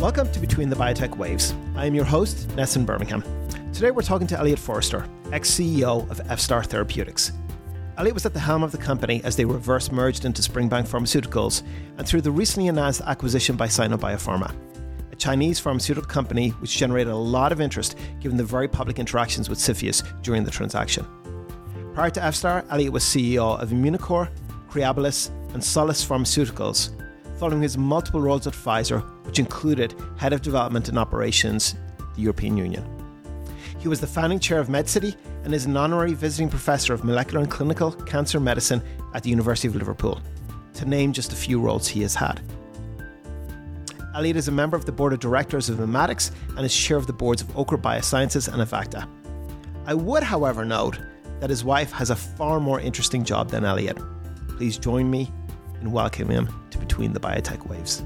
Welcome to Between the Biotech Waves. I am your host, Nessan Bermingham. Today we're talking to Eliot Forster, ex CEO of F-Star Therapeutics. Eliot was at the helm of the company as they reverse merged into Springbank Pharmaceuticals and through the recently announced acquisition by Sino Biopharma, a Chinese pharmaceutical company which generated a lot of interest given the very public interactions with CFIUS during the transaction. Prior to F-Star, Eliot was CEO of Immunocore, Creabilis, and Solace Pharmaceuticals, following his multiple roles at Pfizer, which included Head of Development and Operations, the European Union. He was the founding chair of MedCity and is an honorary visiting professor of molecular and clinical cancer medicine at the University of Liverpool, to name just a few roles he has had. Eliot is a member of the board of directors of Immatics and is chair of the boards of Ochre Biosciences and Avacta. I would, however, note that his wife has a far more interesting job than Eliot. Please join me in welcoming him to Between the Biotech Waves.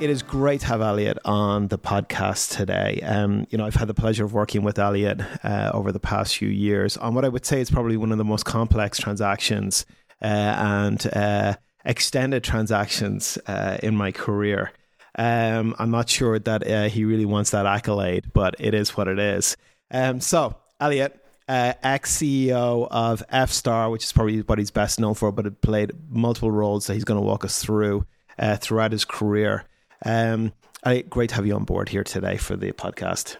It is great to have Eliot on the podcast today. Um, you know, I've had the pleasure of working with Eliot uh, over the past few years on what I would say is probably one of the most complex transactions uh, and uh, extended transactions uh, in my career. Um, I'm not sure that uh, he really wants that accolade, but it is what it is. Um, so, Eliot, uh, ex CEO of F Star, which is probably what he's best known for, but it played multiple roles that he's going to walk us through uh, throughout his career. Um, I, great to have you on board here today for the podcast.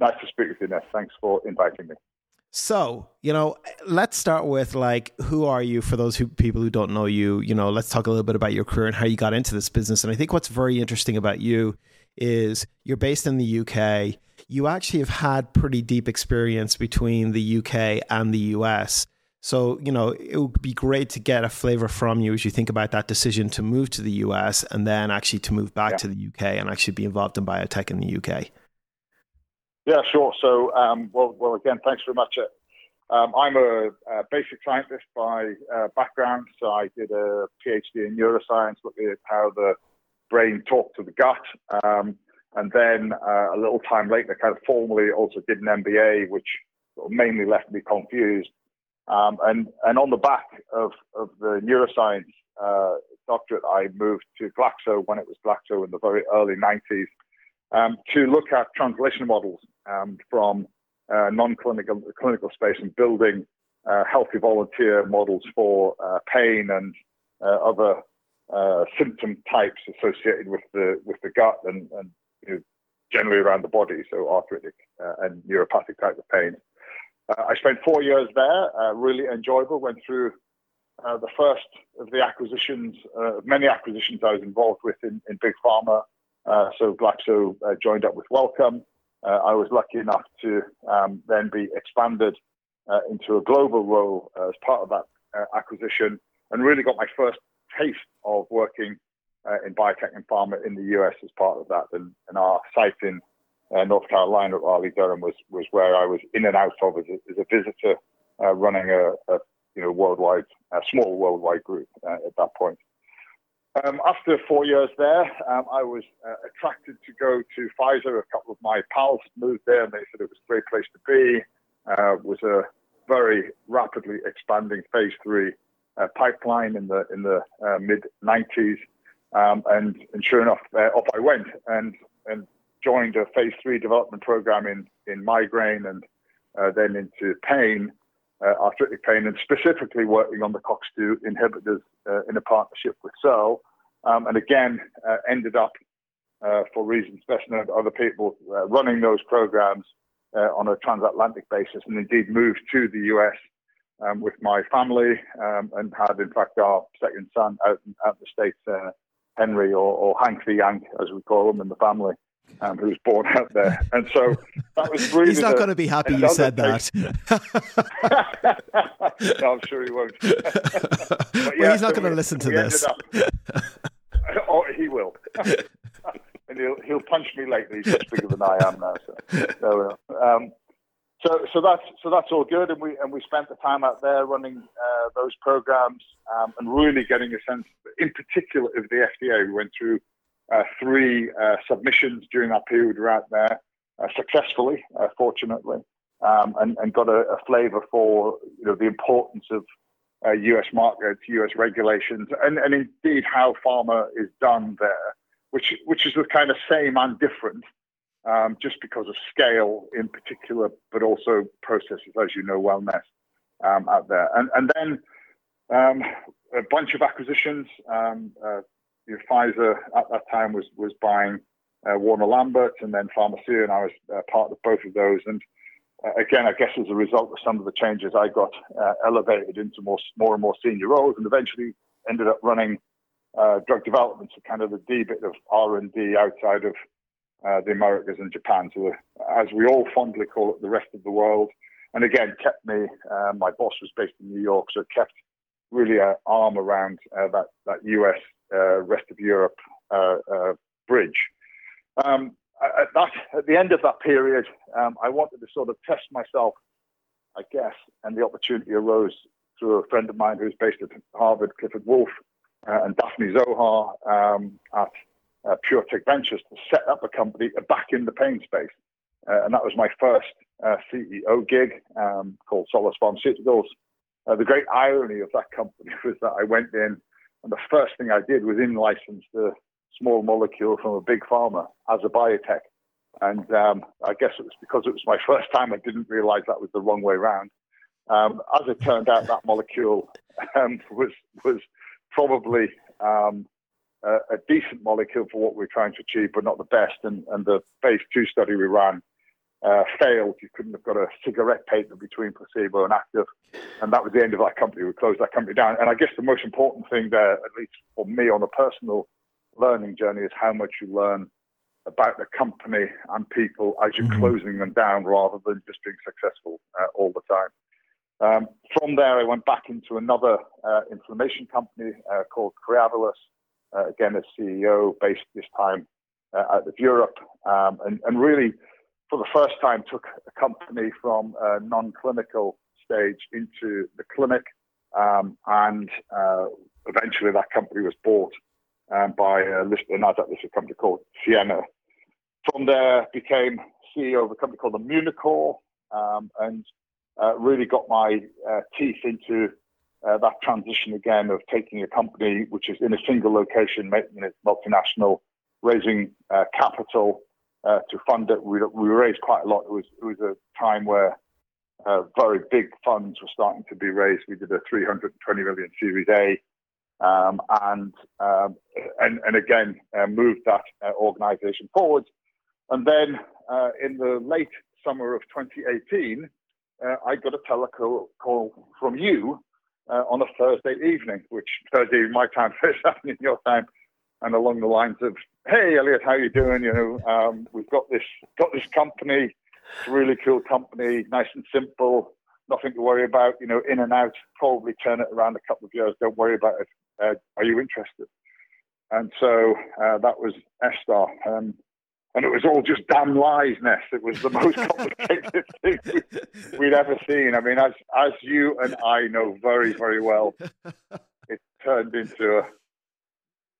Nice to speak with you, Ness. Thanks for inviting me. So, you know, let's start with like, who are you for those who, people who don't know you? You know, let's talk a little bit about your career and how you got into this business. And I think what's very interesting about you is you're based in the UK. You actually have had pretty deep experience between the UK and the US. So, you know, it would be great to get a flavor from you as you think about that decision to move to the US and then actually to move back yeah. to the UK and actually be involved in biotech in the UK. Yeah, sure. So, um, well, well, again, thanks very much. Um, I'm a, a, basic scientist by uh, background, so I did a PhD in neuroscience, looking at how the brain talked to the gut. Um, and then uh, a little time later, kind of formally also did an MBA, which mainly left me confused. Um, and, and on the back of, of the neuroscience uh, doctorate, I moved to Glaxo when it was Glaxo in the very early 90s um, to look at translation models um, from uh, non-clinical clinical space and building uh, healthy volunteer models for uh, pain and uh, other uh, symptom types associated with the with the gut and, and you know, generally around the body, so arthritic and neuropathic type of pain. I spent four years there, really enjoyable. Went through uh, the first of the acquisitions, uh, many acquisitions I was involved with in, in big pharma. Uh, so Glaxo joined up with Wellcome, uh, I was lucky enough to um, then be expanded uh, into a global role uh, as part of that uh, acquisition and really got my first taste of working uh, in biotech and pharma in the US as part of that. And, and our site in North Carolina at Raleigh Durham was, was where I was in and out of as a, as a visitor running a, a, you know worldwide, a small worldwide group at that point. Um, after four years there, um, I was uh, attracted to go to Pfizer. A couple of my pals moved there, and they said it was a great place to be. Uh, was a very rapidly expanding phase three uh, pipeline in the in the uh, mid 90s, um, and and sure enough, uh, off I went and and joined a phase three development program in in migraine and uh, then into pain uh, arthritic pain, and specifically working on the COX2 inhibitors uh, in a partnership with Searle. Um, and again, uh, ended up, uh, for reasons best known to other people, running those programs on a transatlantic basis, and indeed moved to the US um, with my family, um, and had in fact our second son out, out the States, Henry, or, or Hank the Yank, as we call him in the family um, who was born out there. And so that was really. He's not going to be happy you said that. no, I'm sure he won't. but well, he's not so going to listen to this. Up, oh, he will. and he'll, he'll punch me later. He's much bigger than I am now. So, so, um, so, so that's so that's all good, and we and we spent the time out there running uh, those programs um, and really getting a sense, in particular, of the FDA. We went through three uh, submissions during that period we out there uh, successfully, fortunately, um, and, and, got a, a flavour for you know the importance of uh, US markets, US regulations, and, and indeed how pharma is done there, which, which is the kind of same and different um, just because of scale in particular, but also processes, as you know well, Ness, um, out there. And, and then um, a bunch of acquisitions. Um, uh, you know, Pfizer at that time was was buying uh, Warner Lambert and then Pharmacia, and I was uh, part of both of those. And uh, again, I guess as a result of some of the changes, I got uh, elevated into more more and more senior roles, and eventually ended up running uh, drug development, so kind of the D bit of R and D outside of uh, the Americas and Japan. So, as we all fondly call it, the rest of the world. And again, kept me. my boss was based in New York, so kept really an arm around that that US rest of Europe bridge. Um, at, that, at the end of that period, um, I wanted to sort of test myself, I guess, and the opportunity arose through a friend of mine who's based at Harvard, Clifford Woolf, uh, and Daphne Zohar um, at uh, PureTech Ventures to set up a company back in the pain space. Uh, and that was my first uh, CEO gig um, called Solace Pharmaceuticals. Uh, the great irony of that company was that I went in, and the first thing I did was in license the small molecule from a big pharma as a biotech. And um, I guess it was because it was my first time, I didn't realize that was the wrong way around. Um, as it turned out, that molecule um, was was probably um, a, a, decent molecule for what we are trying to achieve, but not the best. And, and the phase two study we ran uh, failed. You couldn't have got a cigarette paper between placebo and active. And that was the end of that company. We closed that company down. And I guess the most important thing there, at least for me on a personal learning journey is how much you learn about the company and people as you're mm-hmm. closing them down rather than just being successful uh, all the time. Um, from there, I went back into another uh, inflammation company uh, called Creabilis, uh, again as CEO, based this time uh, out of Europe, um, and, and, really for the first time took a company from a non-clinical stage into the clinic, um, and uh, eventually that company was bought um, by a, list, a Nasdaq listed company called Sienna. From there, became CEO of a company called Immunocore, um, and uh, really got my uh, teeth into uh, that transition again of taking a company which is in a single location, making it multinational, raising uh, capital uh, to fund it. We, we, raised quite a lot. It was it was a time where uh, very big funds were starting to be raised. We did a 320 million Series A um, and, um, and, and again uh, moved that uh, organization forward. And then uh, in the late summer of 2018, uh, I got a telecall call from you uh, on a Thursday evening, which Thursday my time, first afternoon your time, and along the lines of, "Hey Eliot, how you doing? You know, um, we've got this got this company, it's a really cool company, nice and simple." nothing to worry about, you know, in and out, probably turn it around a couple of years, don't worry about it uh, are you interested? And so uh, that was F-star. Um, and it was all just damn lies, Ness. It was the most complicated thing we'd ever seen. I mean, as as you and I know very, very well, it turned into a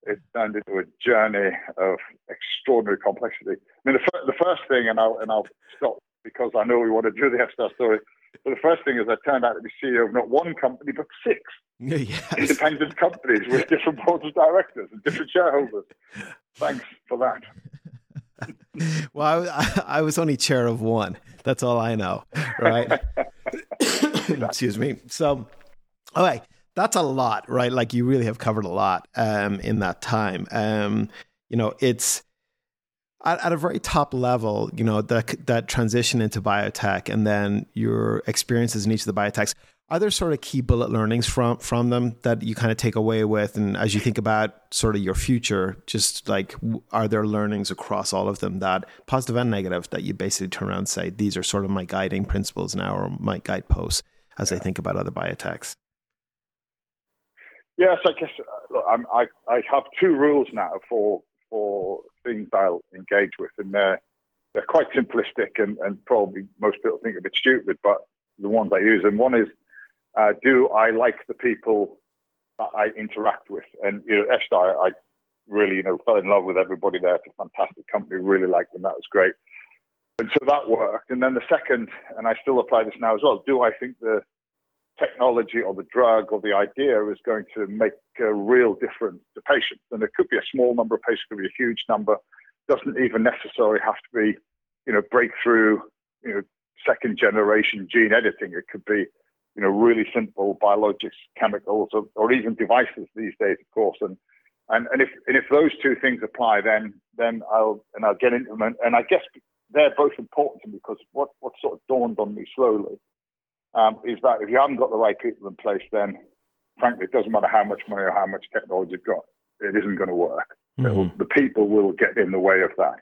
it turned into a journey of extraordinary complexity. I mean, the, the first thing, and I'll and I'll stop because I know we want to do the F-star story. But the first thing is I turned out to be CEO of not one company but six yes. independent companies with different boards of directors and different shareholders. Thanks for that. well, I, I, was only chair of one. That's all I know, right? Excuse me. So, all right, that's a lot, right? Like you really have covered a lot um, in that time. Um, you know, it's at, at, a very top level. You know, that that transition into biotech, and then your experiences in each of the biotechs are there sort of key bullet learnings from from them that you kind of take away with and as you think about sort of your future just like are there learnings across all of them that positive and negative that you basically turn around and say these are sort of my guiding principles now or my guideposts as i think about other biotechs yes i guess uh, look, i I have two rules now for for things i'll engage with and they're they're quite simplistic and, and probably most people think a bit stupid but the ones i use and one is uh, do I like the people that I interact with? And you know, F-star, I really, you know, fell in love with everybody there. It's a fantastic company. Really liked them. That was great. And so that worked. And then the second, and I still apply this now as well. Do I think the technology or the drug or the idea is going to make a real difference to patients. And it could be a small number of patients, could be a huge number. Doesn't even necessarily have to be, you know, breakthrough, you know, second generation gene editing. It could be, you know, really simple biologics, chemicals, or, or even devices these days, of course. And and and if and if those two things apply, then then I'll and I'll get into them. And, and I guess they're both important because what what sort of dawned on me slowly um, is that if you haven't got the right people in place, then frankly, it doesn't matter how much money or how much technology you've got, it isn't going to work. Mm-hmm. The people will get in the way of that.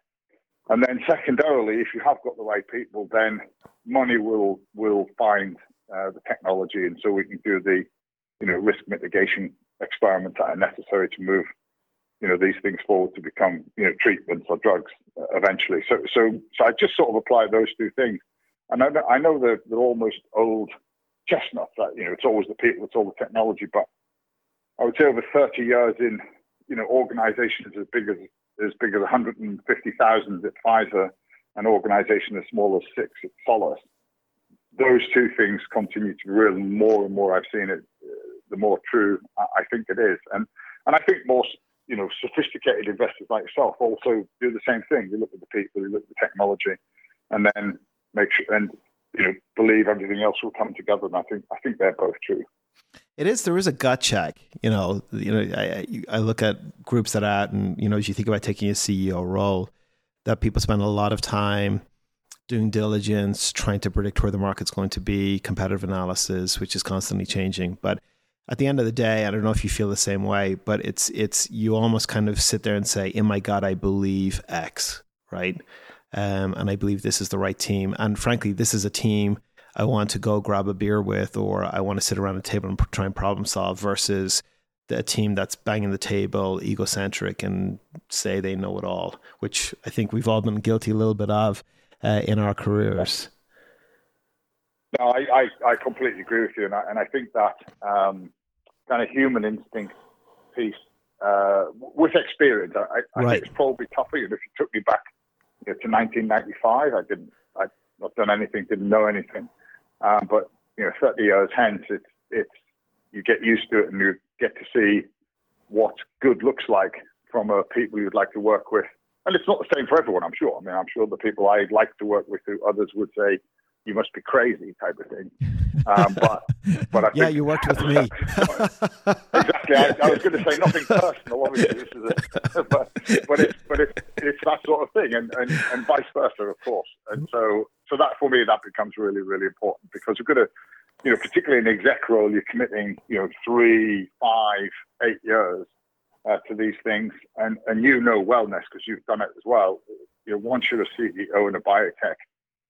And then secondarily, if you have got the right people, then money will will find uh, the technology, and so we can do the you know risk mitigation experiments that are necessary to move you know these things forward to become you know treatments or drugs uh, eventually. So so so I just sort of apply those two things, and I know, I know they're, they're almost old chestnuts. That you know it's always the people, it's all the technology, but I would say over 30 years in you know organizations as big as as big as 150,000 at Pfizer, an organization as small as six at Solace. Those two things continue to be real. More and more I've seen it, the more true I think it is. And and I think most you know sophisticated investors like yourself also do the same thing. You look at the people, you look at the technology, and then make sure and you know believe everything else will come together. And I think I think they're both true. It is. There is a gut check. You know. You know. I, I look at groups that are at, and you know, as you think about taking a CEO role, that people spend a lot of time doing diligence, trying to predict where the market's going to be, competitive analysis, which is constantly changing. But at the end of the day, I don't know if you feel the same way, but it's it's you almost kind of sit there and say, "In my gut, I believe X," right? Um, and I believe this is the right team. And frankly, this is a team I want to go grab a beer with, or I want to sit around a table and try and problem solve versus a team that's banging the table, egocentric, and say they know it all, which I think we've all been guilty a little bit of uh, in our careers. No, I, I, I, completely agree with you, and I, and I think that um, kind of human instinct piece uh, with experience, I, I right. think it's probably tougher. And if you took me back you know, to 1995, I didn't, I'd not done anything, didn't know anything. Um, but you know, 30 years hence, it's it's you get used to it and you get to see what good looks like from a people you'd like to work with. And it's not the same for everyone, I'm sure. I mean, I'm sure the people I'd like to work with, who others would say, "You must be crazy," type of thing. Um, but but I yeah, you worked with me. exactly. I, I, was going to say nothing personal. Obviously, this is a, but but it's but it's, it's that sort of thing, and, and and vice versa, of course. And so so that for me that becomes really really important because we're going to you know particularly in exec role you're committing you know three five eight years uh, to these things and and you know wellness because you've done it as well you know once you're a ceo in a biotech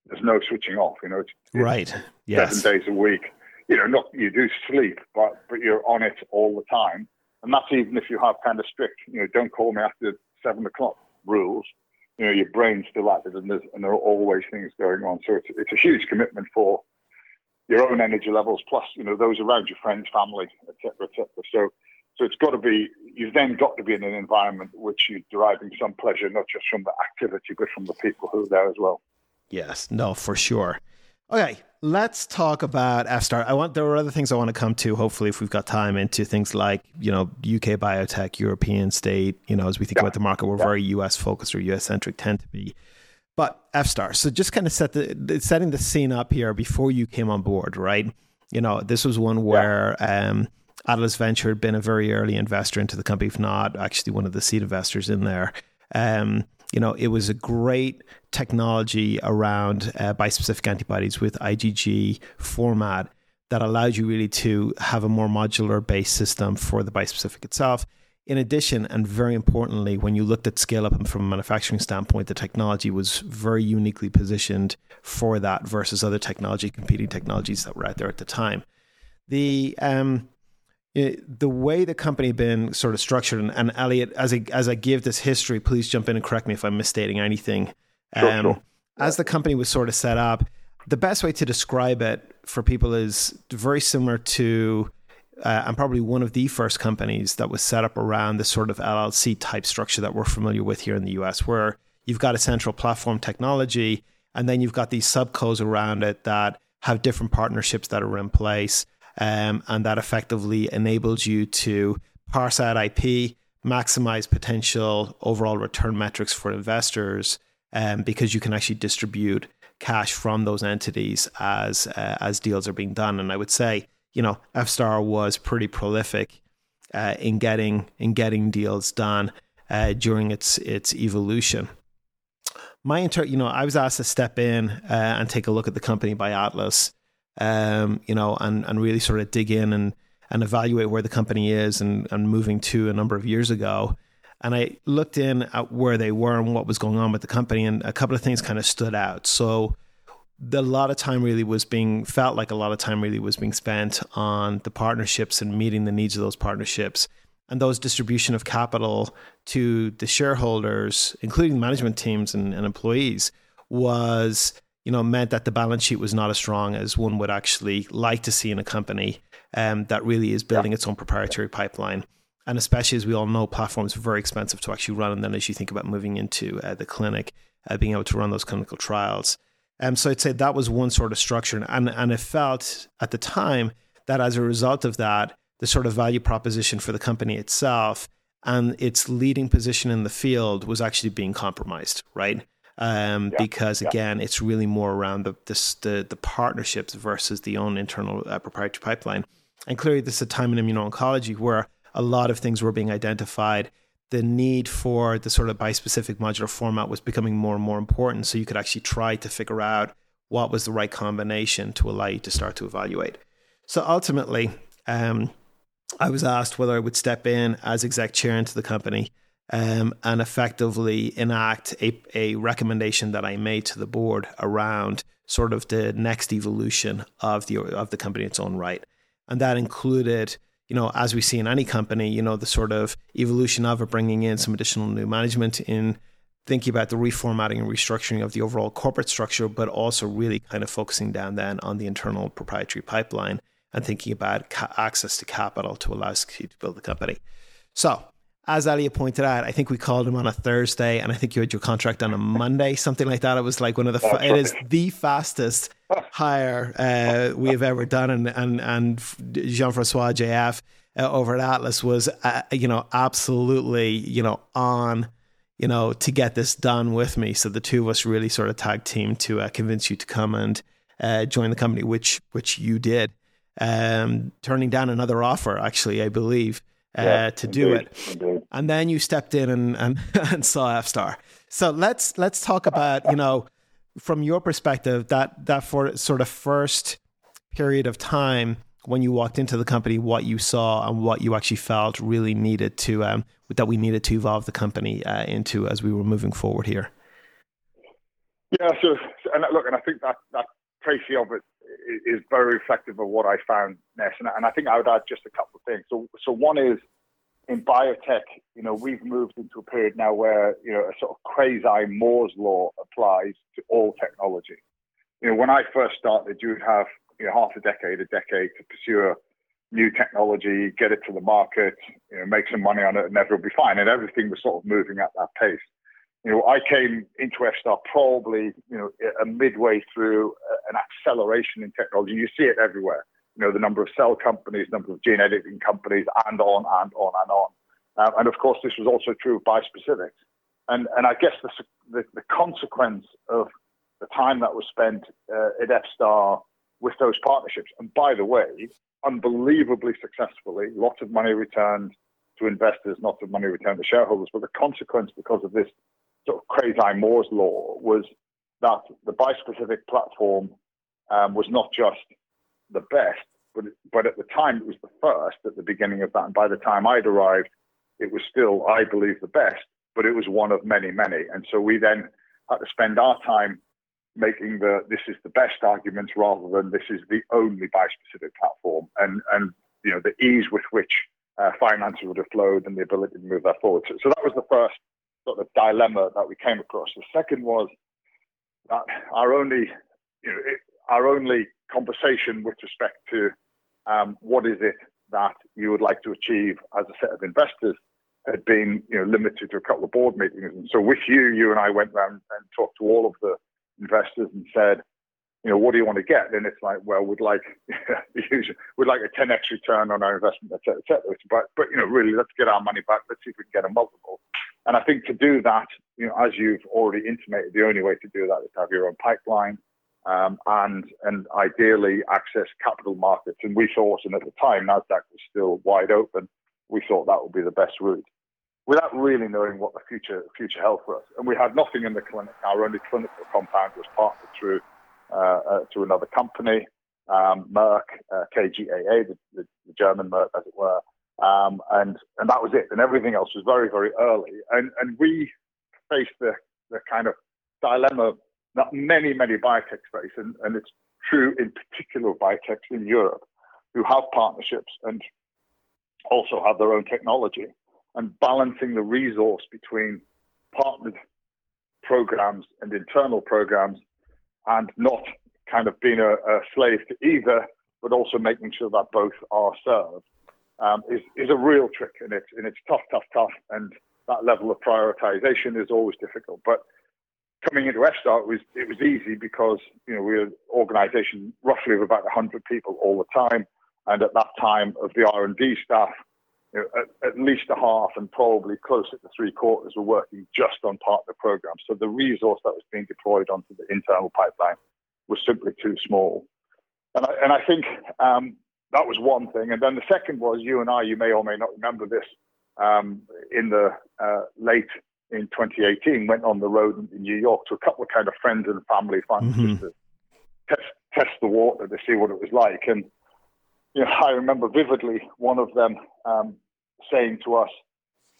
there's no switching off you know it's, it's right yes. seven days a week you know not you do sleep but but you're on it all the time and that's even if you have kind of strict you know don't call me after seven o'clock rules you know your brain's still active and, and there are always things going on. So it's it's a huge commitment for your own energy levels, plus you know those around your friends, family, etc., etc. So so it's got to be you've then got to be in an environment which you're deriving some pleasure, not just from the activity, but from the people who are there as well. Yes, no, for sure. Okay, let's talk about F-Star. I want there are other things I want to come to. Hopefully, if we've got time, into things like you know UK biotech, European state. You know, as we think yeah. about the market, we're yeah. very US focused or US centric, tend to be. But F-Star. So just kind of set the setting the scene up here before you came on board, right? You know, this was one where. Yeah. Um, Atlas Venture had been a very early investor into the company, if not actually one of the seed investors in there. Um, you know, it was a great technology around uh, bispecific antibodies with IgG format that allowed you really to have a more modular based system for the bispecific itself. In addition, and very importantly, when you looked at scale up and from a manufacturing standpoint, the technology was very uniquely positioned for that versus other technology, competing technologies that were out there at the time. The um, it, the way the company been sort of structured, and, and Eliot, as I as I give this history, please jump in and correct me if I'm misstating anything. Sure, um, sure. As the company was sort of set up, the best way to describe it for people is very similar to, uh, and probably one of the first companies that was set up around the sort of LLC type structure that we're familiar with here in the US, where you've got a central platform technology, and then you've got these subcos around it that have different partnerships that are in place um, and that effectively enables you to parse out IP, maximize potential overall return metrics for investors, um, because you can actually distribute cash from those entities as uh, as deals are being done. And I would say, you know, FStar was pretty prolific uh, in getting in getting deals done uh, during its its evolution. My inter, you know, I was asked to step in uh, and take a look at the company by Atlas, um, you know, and and really sort of dig in and and evaluate where the company is and and moving to a number of years ago. And I looked in at where they were and what was going on with the company, and a couple of things kind of stood out. So a lot of time really was being felt like a lot of time really was being spent on the partnerships and meeting the needs of those partnerships and those distribution of capital to the shareholders, including management teams and, and employees, was you know meant that the balance sheet was not as strong as one would actually like to see in a company um, that really is building its own proprietary pipeline. And especially as we all know, platforms are very expensive to actually run. And then as you think about moving into uh, the clinic, uh, being able to run those clinical trials. Um, so I'd say that was one sort of structure. And, and it felt at the time that as a result of that, the sort of value proposition for the company itself and its leading position in the field was actually being compromised, right? Um, yeah, because again, yeah. it's really more around the, this, the the partnerships versus the own internal uh, proprietary pipeline. And clearly, this is a time in immuno-oncology where a lot of things were being identified the need for the sort of bispecific modular format was becoming more and more important. So you could actually try to figure out what was the right combination to allow you to start to evaluate. So ultimately, um, I was asked whether I would step in as exec chair into the company um, and effectively enact a, a recommendation that I made to the board around sort of the next evolution of the of the company in its own right, and that included you know, as we see in any company, you know, the sort of evolution of it, bringing in some additional new management in thinking about the reformatting and restructuring of the overall corporate structure, but also really kind of focusing down then on the internal proprietary pipeline and thinking about ca- access to capital to allow us to build the company. So as Eliot pointed out, I think we called him on a Thursday, and I think you had your contract on a Monday, something like that. It was like one of the fa- it is the fastest hire uh, we have ever done, and and and Jean Francois JF uh, over at Atlas was uh, you know absolutely you know on you know to get this done with me. So the two of us really sort of tag team to uh, convince you to come and uh, join the company, which which you did, um, turning down another offer actually, I believe uh, yeah, to indeed, do it. Indeed. And then you stepped in and, and, and saw FStar. So let's let's talk about you know from your perspective that that for sort of first period of time when you walked into the company, what you saw and what you actually felt really needed to um, that we needed to evolve the company uh, into as we were moving forward here. Yeah, sure. and look, and I think that that of it is very reflective of what I found, Ness. And, and I think I would add just a couple of things. So, so one is in biotech, you know, we've moved into a period now where, you know, a sort of quasi Moore's law applies to all technology. You know, when I first started, you would have you know, half a decade, a decade to pursue a new technology, get it to the market, you know, make some money on it, and everything will be fine. And everything was sort of moving at that pace you know, I came into FStar probably, you know, a midway through an acceleration in technology. You see it everywhere. You know, the number of cell companies, number of gene editing companies, and on and on and on. Uh, and of course, this was also true of bispecifics. And and I guess the the, the consequence of the time that was spent uh, at FStar with those partnerships, and by the way, unbelievably successfully, lots of money returned to investors, lots of money returned to shareholders. But the consequence, because of this sort of quasi Moore's law was that the bispecific platform um, was not just the best, but but at the time it was the first at the beginning of that. And by the time I'd arrived, it was still, I believe, the best, but it was one of many, many. And so we then had to spend our time making the this is the best arguments rather than this is the only bispecific platform. And and you know the ease with which uh, finances would have flowed and the ability to move that forward. So, so that was the first sort of dilemma that we came across. The second was that our only, you know, our only conversation with respect to um, what is it that you would like to achieve as a set of investors had been, you know, limited to a couple of board meetings. And so with you, you and I went around and talked to all of the investors and said, you know, what do you want to get? And it's like, well, we'd like, we'd like a 10x return on our investment, et cetera, et cetera. But, but, you know, really, let's get our money back. Let's see if we can get a multiple. And I think to do that, you know, as you've already intimated, the only way to do that is to have your own pipeline um, and and ideally access capital markets. And we thought, and at the time, Nasdaq was still wide open. We thought that would be the best route, without really knowing what the future future held for us. And we had nothing in the clinic. Our only clinical compound was partnered through uh, uh, to another company, um, Merck, uh, KGaA, the, the, the, German Merck, as it were. Um, and and that was it. And everything else was very very early. And and we faced the the kind of dilemma that many many biotechs face, and, and it's true in particular biotechs in Europe who have partnerships and also have their own technology and balancing the resource between partnered programs and internal programs and not kind of being a, a slave to either, but also making sure that both are served um, is, is a real trick. And it's, and it's tough, tough, tough. And that level of prioritization is always difficult. But coming into FSTAR, it was, it was easy because, you know, we were an organization roughly of about 100 people all the time. And at that time of the R&D staff, you know, at, at, least a half and probably closer to three quarters were working just on partner programs. So the resource that was being deployed onto the internal pipeline was simply too small. And I, and I think um, that was one thing. And then the second was you and I, you may or may not remember this, um, in the uh, late in 2018, went on the road in New York to a couple of kind of friends and family fun mm-hmm. just to test, test the water to see what it was like. And you know, I remember vividly one of them um, saying to us,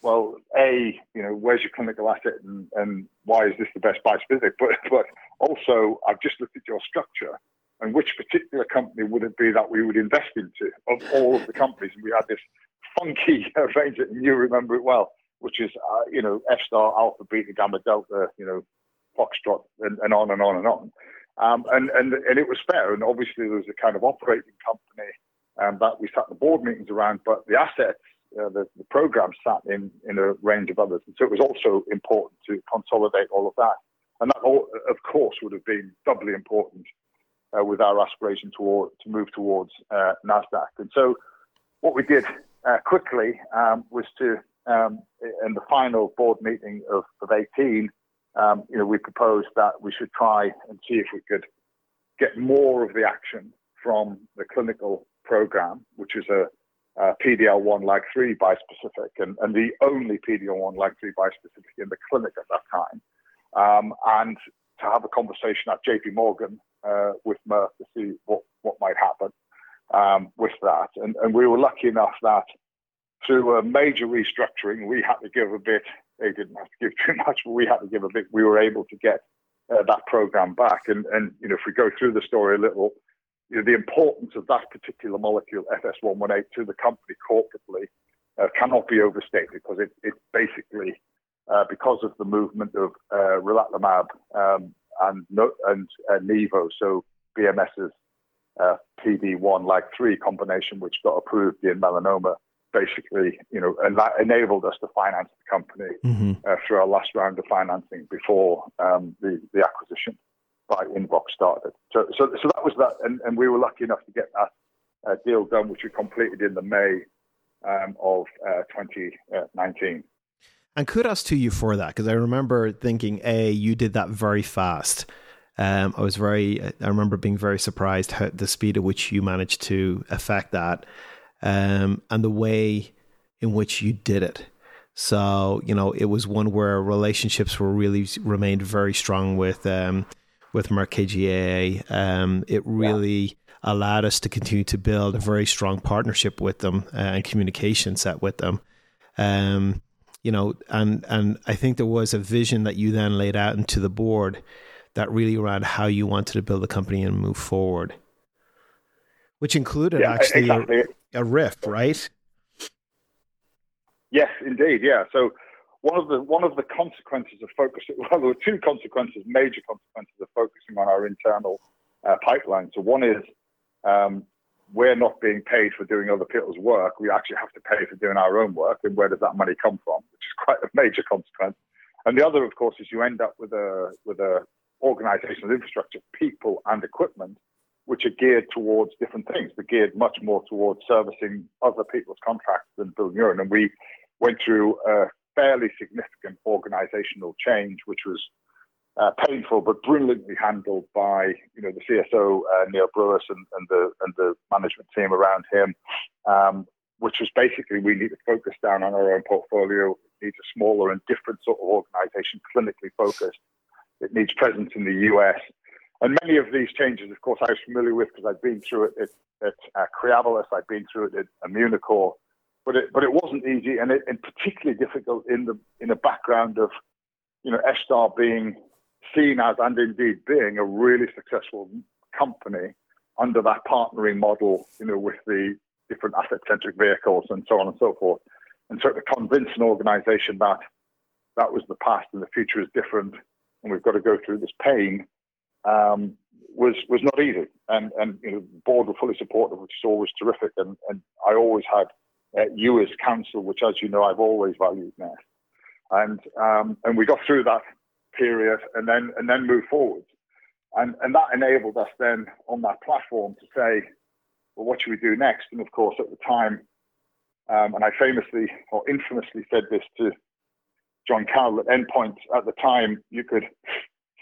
well, A, you know, where's your clinical asset and, and why is this the best bispecific? But, but also, I've just looked at your structure and which particular company would it be that we would invest into of all of the companies? And we had this funky arrangement, and you remember it well, which is, uh, you know, F star, alpha, beta, gamma, delta, you know, foxtrot, and, and on and on and on. Um, and, and, and it was fair. And obviously, there was a kind of operating company um, that we sat the board meetings around, but the assets, uh, the, the program sat in, in a range of others. And so it was also important to consolidate all of that. And that, all, of course, would have been doubly important uh, with our aspiration toward, to move towards uh, NASDAQ. And so what we did uh, quickly um, was to, um, in the final board meeting of, of 18, um, you know, we proposed that we should try and see if we could get more of the action from the clinical program, which is a, a PD-L1 LAG3 bispecific and, and the only PD-L1 LAG3 bispecific in the clinic at that time. Um, and to have a conversation at JP Morgan uh, with Merck to see what, what might happen um, with that. And, and we were lucky enough that through a major restructuring, we had to give a bit. They didn't have to give too much, but we had to give a bit. We were able to get uh, that program back. And, and you know, if we go through the story a little, you know, the importance of that particular molecule, FS118, to the company corporately uh, cannot be overstated because it, it basically, uh, because of the movement of uh, relatlimab um, and, and uh, Nivo, so BMS's uh, PD1 like 3 combination, which got approved in melanoma, basically, you know, and that enabled us to finance the company mm-hmm. uh, through our last round of financing before um, the, the acquisition by Invox started. So, so, so that was that, and, and we were lucky enough to get that uh, deal done, which we completed in the May um, of uh, 2019. And kudos to you for that, because I remember thinking, A, you did that very fast. Um, I was very, I remember being very surprised how the speed at which you managed to affect that, um, and the way in which you did it. So you know, it was one where relationships were really remained very strong with um, with Merck KGaA. Um, it really yeah. allowed us to continue to build a very strong partnership with them uh, and communication set with them. Um, you know, and and I think there was a vision that you then laid out into the board that really around how you wanted to build the company and move forward, which included yeah, actually exactly. a, a RIF, right? Yes, indeed. Yeah. So one of the one of the consequences of focusing well, there were two consequences, major consequences of focusing on our internal uh, pipeline. So one is um, we're not being paid for doing other people's work. We actually have to pay for doing our own work, and where does that money come from? Which is quite a major consequence. And the other, of course, is you end up with a with a organizational infrastructure, people and equipment, which are geared towards different things. They're geared much more towards servicing other people's contracts than building your own. And we went through a fairly significant organizational change, which was uh, painful but brilliantly handled by you know the CSO uh, Neil Brewis and, and, the and the management team around him, um, which was basically we need to focus down on our own portfolio. It needs a smaller and different sort of organization, clinically focused. It needs presence in the US. And many of these changes, of course, I was familiar with because I'd been through it at, at uh, I'd been through it at Immunocore, but it, but it wasn't easy and, it, and particularly difficult in the in a background of, you know, F-Star being seen as and indeed being a really successful company under that partnering model, you know, with the different asset-centric vehicles and so on and so forth. And so to convince an organization that that was the past and the future is different and we've got to go through this pain um, was was not easy. And and you know, the board were fully supportive, which is always terrific. And, and I always had uh, you as counsel, which, as you know, I've always valued Ness. And um, and we got through that period, and then and then moved forward. And and that enabled us then on that platform to say, well, what should we do next? And of course, at the time, um, and I famously or infamously said this to John Carroll at Endpoint at the time, you could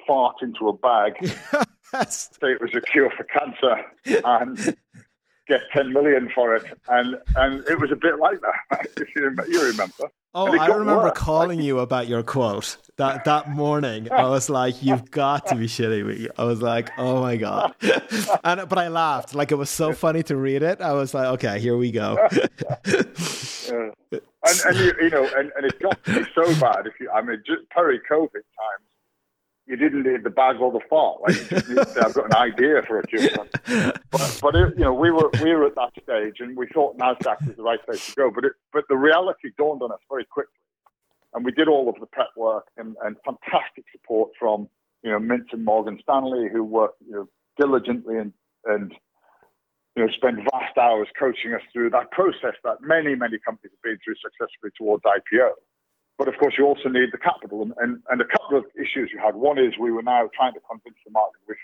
fart into a bag, say it was a cure for cancer, and get 10 million for it. And and it was a bit like that, if you, you remember. Oh, I remember worse. calling like, you about your quote that that morning. I was like, "You've got to be shitting me!" I was like, "Oh my god!" and but I laughed. Like it was so funny to read it. I was like, "Okay, here we go." and and you, you know, and, and it got so bad. If you, I mean, just peri-COVID times, you didn't need the bag or the fart. Like I've got an idea for a tune. But, but it, you know, we were we were at that stage, and we thought Nasdaq was the right place to go. But it, but the reality dawned on us very quickly, and we did all of the prep work and, and fantastic support from you know Mint and Morgan Stanley, who worked you know diligently and and you know spent vast hours coaching us through that process that many many companies have been through successfully towards IPO. But of course, you also need the capital. And, and, and a couple of issues you had. One is we were now trying to convince the market with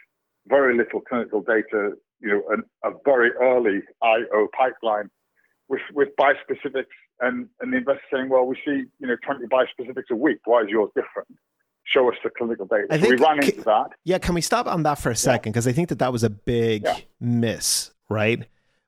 very little clinical data, you know, an, a very early IO pipeline with, with bispecifics and, and the investor saying, well, we see, you know, 20 bispecifics a week. Why is yours different? Show us the clinical data. I so we ran into that. Yeah, can we stop on that for a second? Because yeah. I think that that was a big yeah. miss, right?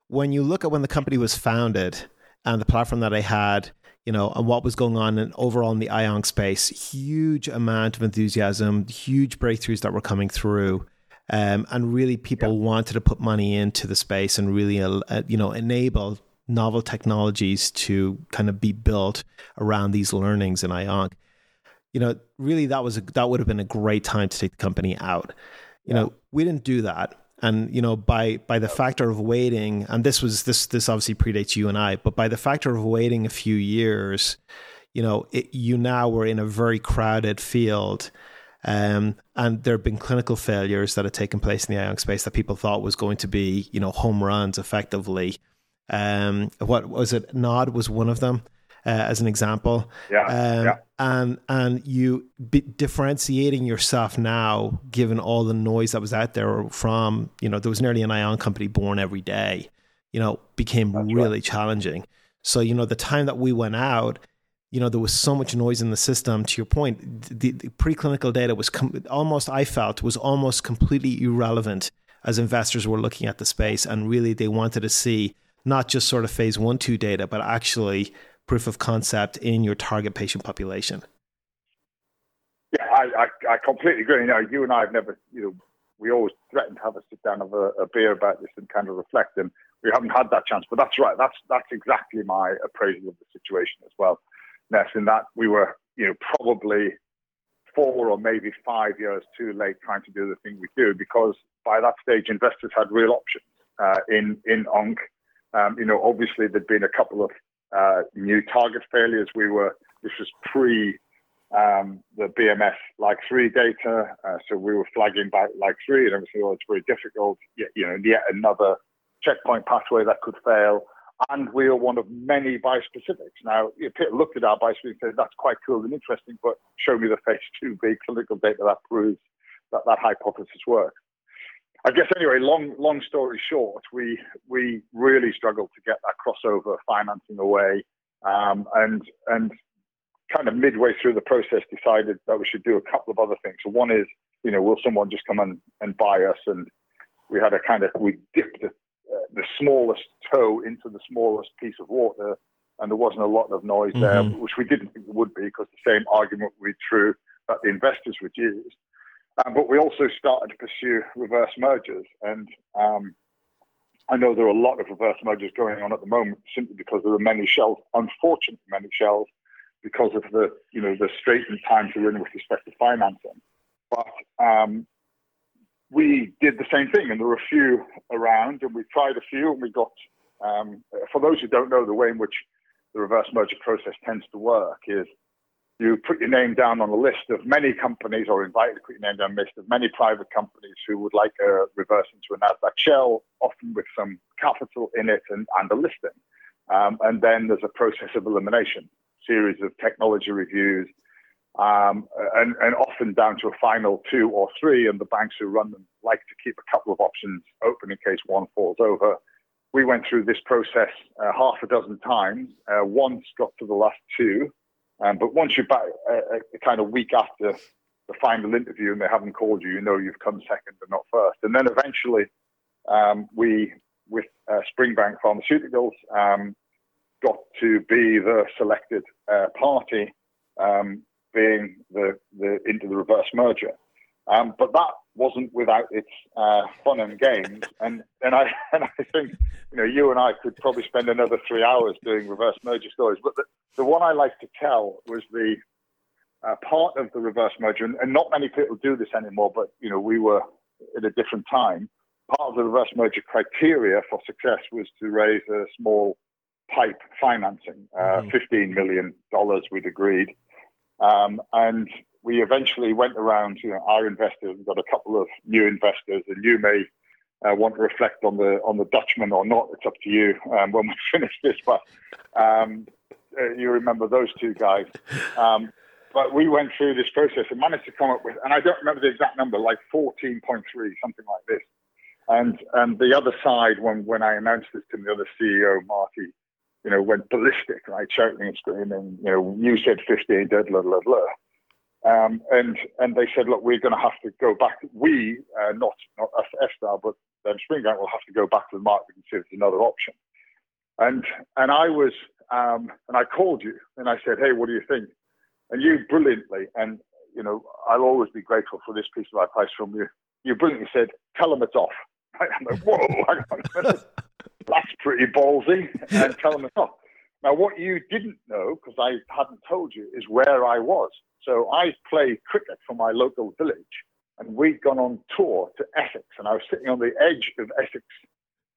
When you look at when the company was founded and the platform that I had, you know, and what was going on and overall in the IONC space. Huge amount of enthusiasm, huge breakthroughs that were coming through. Um, and really, people yeah. wanted to put money into the space and really, uh, uh, you know, enable novel technologies to kind of be built around these learnings in IONC. You know, really, that was a, that would have been a great time to take the company out. You yeah. know, we didn't do that and you know by by the factor of waiting and this was this this obviously predates you and I but by the factor of waiting a few years you know it, you now were in a very crowded field um, and there have been clinical failures that have taken place in the IONC space that people thought was going to be you know home runs effectively. Um, what was it? Nod was one of them uh, as an example. Yeah, um, yeah. And and you differentiating yourself now, given all the noise that was out there from you know there was nearly an ion company born every day, you know, became That's really right. challenging. So you know the time that we went out, you know there was so much noise in the system. To your point, the, the preclinical data was com- almost I felt was almost completely irrelevant as investors were looking at the space, and really they wanted to see not just sort of phase one two data, but actually proof of concept in your target patient population. Yeah, I, I, I completely agree. You know, you and I have never, you know, we always threaten to have a sit down of a, a, beer about this and kind of reflect, and we haven't had that chance. But that's right. That's that's exactly my appraisal of the situation as well, Ness. In that we were, you know, probably four or maybe five years too late trying to do the thing we do because by that stage investors had real options uh, in in ONC. Um, you know, obviously there'd been a couple of uh, new target failures. We were this was pre um, the BMS LAG three data, uh, so we were flagging back LAG three, and everything. Oh, it's very difficult. Yet, you know, yet another checkpoint pathway that could fail. And we are one of many bispecifics. Now, Peter looked at our bispecific and said, that's quite cool and interesting, but show me the phase 2B clinical data that proves that that hypothesis works. I guess anyway, long long story short, we we really struggled to get that crossover financing away, um, and and kind of midway through the process decided that we should do a couple of other things. So one is, you know, will someone just come and, and buy us? And we had a kind of we dipped the, uh, the smallest toe into the smallest piece of water, and there wasn't a lot of noise mm-hmm. there, which we didn't think there would be because the same argument we threw that the investors would use. Um, but we also started to pursue reverse mergers. And um, I know there are a lot of reverse mergers going on at the moment simply because there are many shells, unfortunately, many shells, because of the you know the straitened times we're in with respect to financing. But um, we did the same thing, and there were a few around, and we tried a few, and we got. Um, for those who don't know, the way in which the reverse merger process tends to work is you put your name down on a list of many companies or invited to put your name down on a list of many private companies who would like a reverse into a NASDAQ shell, often with some capital in it and, and a listing. Um, and then there's a process of elimination, series of technology reviews, um, and, and often down to a final two or three. And the banks who run them like to keep a couple of options open in case one falls over. We went through this process uh, half a dozen times. Uh, once got to the last two, um, but once you're back a, uh, uh, a, kind of week after the final interview and they haven't called you, you know you've come second and not first. And then eventually, um, we with uh, Springbank Pharmaceuticals um, got to be the selected uh, party, um, being the, the into the reverse merger. Um, but that wasn't without its uh, fun and games. And and I and I think you know you and I could probably spend another three hours doing reverse merger stories. But the, the one I like to tell was the uh, part of the reverse merger, and, and, not many people do this anymore. But you know we were at a different time. Part of the reverse merger criteria for success was to raise a small pipe financing, uh, mm-hmm. $15 million we'd agreed. Um, and we eventually went around, you know, our investors and got a couple of new investors, and you may uh, want to reflect on the on the Dutchman or not. It's up to you um, when we finish this, but um, uh, you remember those two guys. Um, but we went through this process and managed to come up with, and I don't remember the exact number, like 14.3, something like this. And and the other side, when when I announced this to the other CEO, Marty, you know, went ballistic, right, shouting and screaming. You know, you said 15, blah blah blah blah. Um, and and they said, look, we're going to have to go back. We, uh, not not us, F-star, but then Springbank will have to go back to the market and see if there's another option. And and I was um, and I called you and I said, hey, what do you think? And you brilliantly, and you know, I'll always be grateful for this piece of advice from you. You brilliantly said, tell them it's off. I'm like, whoa, that's pretty ballsy, and tell them it's off. Now, what you didn't know, because I hadn't told you, is where I was. So I play cricket for my local village, and we'd gone on tour to Essex, and I was sitting on the edge of Essex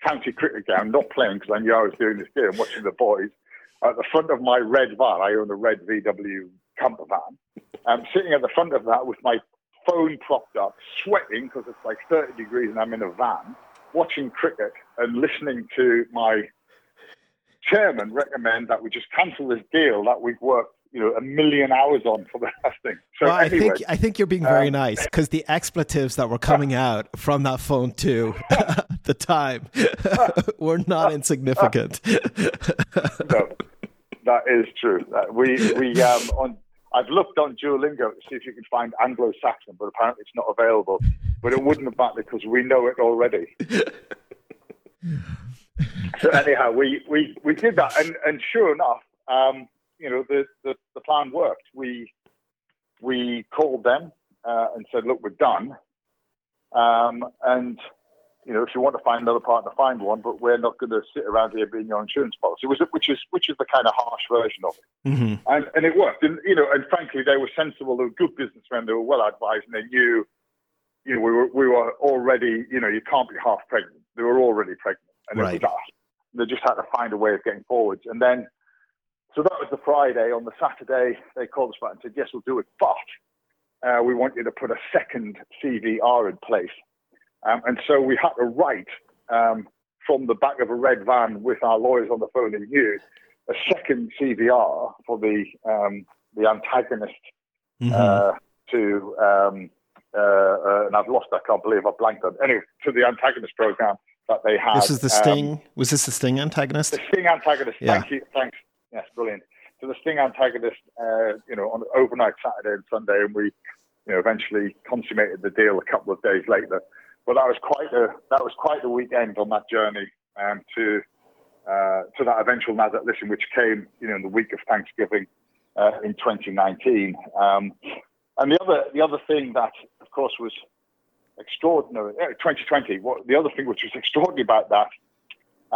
County Cricket Ground, not playing because I knew I was doing this game, watching the boys. At the front of my red van, I own a red VW camper van. I'm sitting at the front of that with my phone propped up, sweating because it's like 30 degrees and I'm in a van, watching cricket and listening to my chairman recommend that we just cancel this deal that we've worked you know a million hours on for the last thing. So well, anyway, I think I think you're being very um, nice because the expletives that were coming out from that phone too, the time, were not insignificant. no, that is true. Uh, we we um, on. I've looked on Duolingo to see if you can find Anglo-Saxon, but apparently it's not available. But it wouldn't have mattered because we know it already. So anyhow, we, we, we did that, and, and sure enough, um, you know, the, the, the plan worked. We we called them uh, and said, look, we're done. Um, and you know, if you want to find another partner, find one. But we're not going to sit around here being your insurance policy, which is which is the kind of harsh version of it. Mm-hmm. And and it worked. And you know, and frankly, they were sensible. They were good businessmen. They were well advised, and they knew. You know, we were we were already. You know, you can't be half pregnant. They were already pregnant, and right. it was us. They just had to find a way of getting forwards. And then so that was the Friday. On the Saturday, they called us back and said, yes, we'll do it, but uh, we want you to put a second CVR in place. Um, and so we had to write um, from the back of a red van with our lawyers on the phone in use a second CVR for the um, the antagonist mm-hmm. uh, to um, uh, uh, and I've lost. I can't believe I blanked on. Anyway, to the antagonist program that they had. This is the Sting. Um, was this the Sting antagonist? The Sting antagonist. Yeah. Thank you. Thanks. Yes, brilliant. So the Sting antagonist, uh, you know, on overnight Saturday and Sunday, and we, you know, eventually consummated the deal a couple of days later. But that was quite a that was quite the weekend on that journey um, to uh, to that eventual Nasdaq listing, which came, you know, in the week of Thanksgiving uh, in 2019. Um, and the other the other thing that, of course, was extraordinary. 2020. What the other thing which was extraordinary about that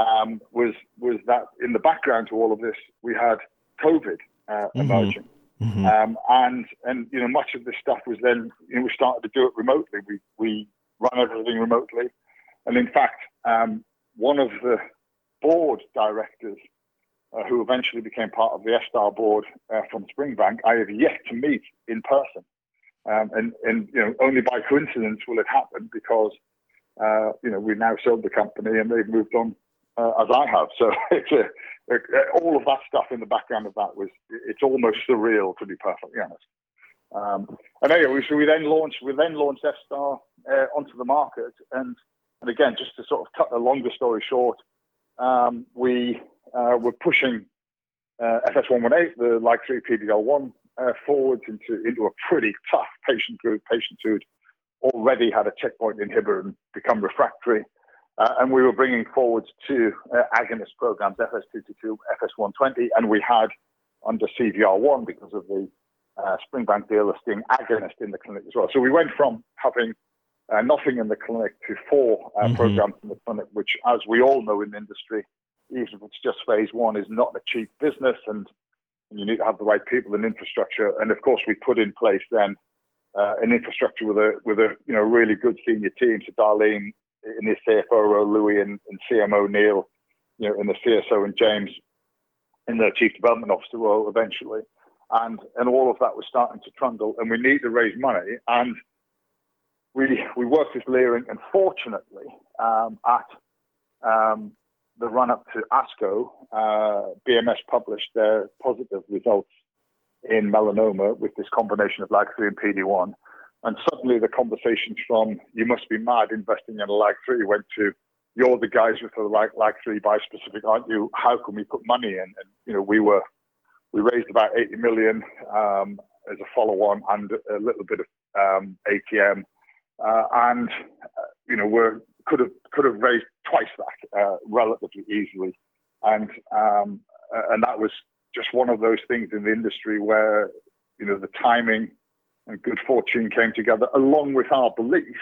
um, was was that in the background to all of this, we had COVID uh, mm-hmm. emerging. Mm-hmm. Um, and and you know much of this stuff was then you know we started to do it remotely. We we run everything remotely, and in fact, um, one of the board directors uh, who eventually became part of the F-Star board uh, from Springbank, I have yet to meet in person. Um, and, and, you know, only by coincidence will it happen because, uh, you know, we now sold the company and they've moved on uh, as I have. So it's a, a, all of that stuff in the background of that was, it's almost surreal to be perfectly honest. Um, and anyway, so we then launched, we then launched F-Star uh, onto the market. And, and again, just to sort of cut the longer story short, um, we uh, were pushing uh, FS118, the LAG3 PDL1 uh, forwards into into a pretty tough patient group, patients who'd already had a checkpoint inhibitor and become refractory. Uh, and we were bringing forwards two uh, agonist programs, FS222, FS120, and we had under CVR1 because of the uh, Springbank deal listing agonist in the clinic as well. So we went from having uh, nothing in the clinic to four uh, mm-hmm. programs in the clinic, which, as we all know in the industry, even if it's just phase one, is not a cheap business, and, and you need to have the right people and infrastructure. And of course, we put in place then uh, an infrastructure with a with a you know really good senior team. So Darlene in the CFO role, Louis and, and CMO Neil, you know, in the CSO and James in the Chief Development Officer role eventually. And and all of that was starting to trundle, and we need to raise money. And we we worked with Leerink, and fortunately, um, at um, the run up to ASCO, uh, BMS published their positive results in melanoma with this combination of LAG3 and PD1. And suddenly the conversations from you must be mad investing in a LAG3 went to you're the guys with the LAG3 bispecific, aren't you? How can we put money in? And you know, we were we raised about 80 million um, as a follow-on and a little bit of um, ATM, uh, and uh, you know we're could have could have raised twice that uh, relatively easily, and um, and that was just one of those things in the industry where you know the timing and good fortune came together along with our belief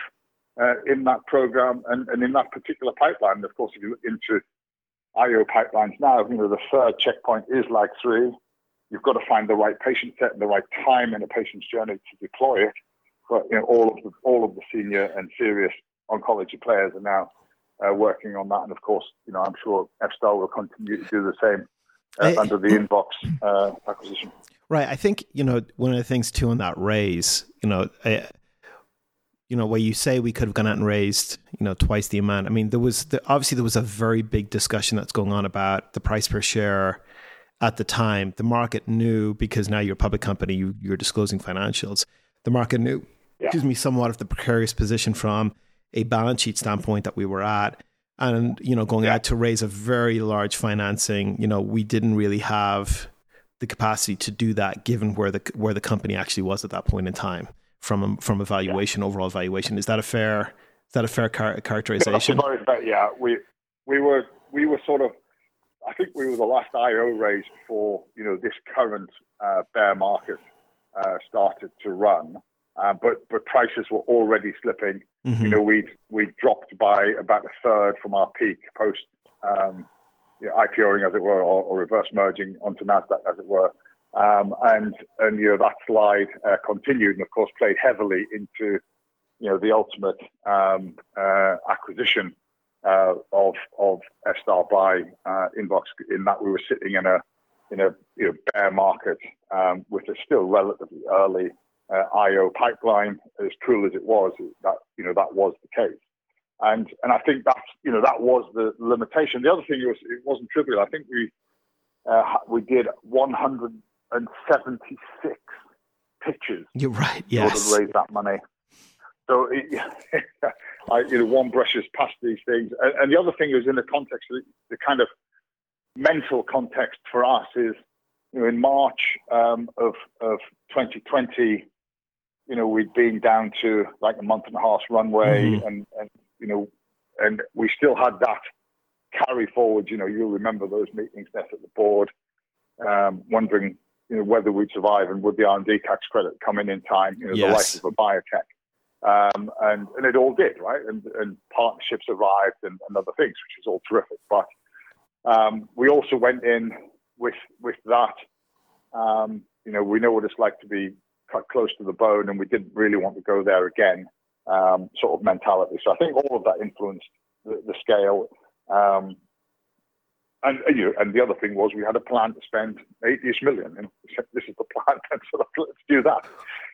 uh, in that program and, and in that particular pipeline. And of course, if you look into IO pipelines now, you know the third checkpoint is like three. You've got to find the right patient set and the right time in a patient's journey to deploy it. But you know, all of the all of the senior and serious oncology players are now uh, working on that. And of course, you know, I'm sure F-Star will continue to do the same uh, I, under the invoX uh, acquisition. Right. I think you know one of the things too on that raise, you know, I, you know, where you say we could have gone out and raised, you know, twice the amount. I mean, there was the, obviously there was a very big discussion that's going on about the price per share at the time. The market knew because now you're a public company, you, you're disclosing financials. The market knew, yeah. excuse me, somewhat of the precarious position from a balance sheet standpoint that we were at. And you know going yeah. out to raise a very large financing you know we didn't really have the capacity to do that given where the where the company actually was at that point in time from a, from a valuation yeah. overall valuation. Is that a fair is that a fair char- characterization? Yeah, yeah. We we were we were sort of I think we were the last IO raise before you know this current uh, bear market uh, started to run uh, but but prices were already slipping. Mm-hmm. You know, we we dropped by about a third from our peak post um, you know, IPOing, as it were, or, or, reverse merging onto Nasdaq, as it were. Um, and and you know that slide uh, continued, and of course played heavily into you know the ultimate um, uh, acquisition uh, of of F-Star by uh, Invox. In that we were sitting in a in a you know, bear market um, with a still relatively early uh, IO pipeline, as cool as it was, that you know that was the case, and and I think that's you know that was the limitation. The other thing was it wasn't trivial. I think we uh, we did 176 pitches. You're right. Yes. To raise that money. so it, I, you know, one brushes past these things, and, and the other thing is in the context, the, the kind of mental context for us is, you know, in March um, of of 2020, you know, we'd been down to like a month and a half runway, mm-hmm. and and you know, and we still had that carry forward. You know, you'll remember those meetings there at the board, um, wondering you know whether we'd survive and would the R&D tax credit come in in time. You know, yes. the life of a biotech. Um, and, and it all did, right? And, and partnerships arrived and, and other things, which was all terrific. But um, we also went in with with that. Um, you know, we know what it's like to be cut close to the bone, and we didn't really want to go there again. Um, sort of mentality. So I think all of that influenced the, the scale. Um, and, you and the other thing was we had a plan to spend 80 million. And this is the plan, so let's do that.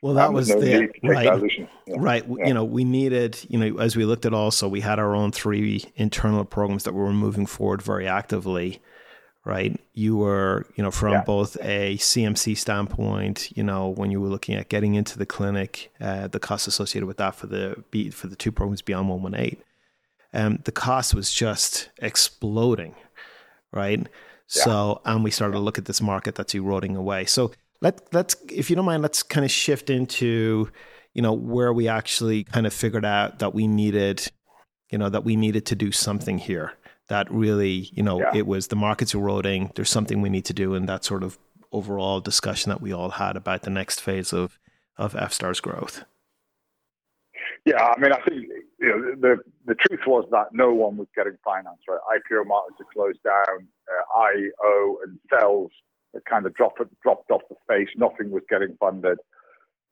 Well, that um, was no the right, yeah. right. Yeah. You know, we needed. You know, as we looked at also, we had our own three internal programs that we were moving forward very actively. Right, you were, you know, from yeah. both a CMC standpoint, you know, when you were looking at getting into the clinic, uh, the costs associated with that for the for the two programs beyond one one eight, um, the cost was just exploding, right? So, and we started to look at this market that's eroding away. So, let let's if you don't mind, let's kind of shift into you know where we actually kind of figured out that we needed you know that we needed to do something here that really you know yeah. it was the market's eroding there's something we need to do and that sort of overall discussion that we all had about the next phase of of F-star's growth yeah i mean i think you know the the truth was that no one was getting finance right ipo markets had closed down uh, io and cells kind of dropped dropped off the face. Nothing was getting funded.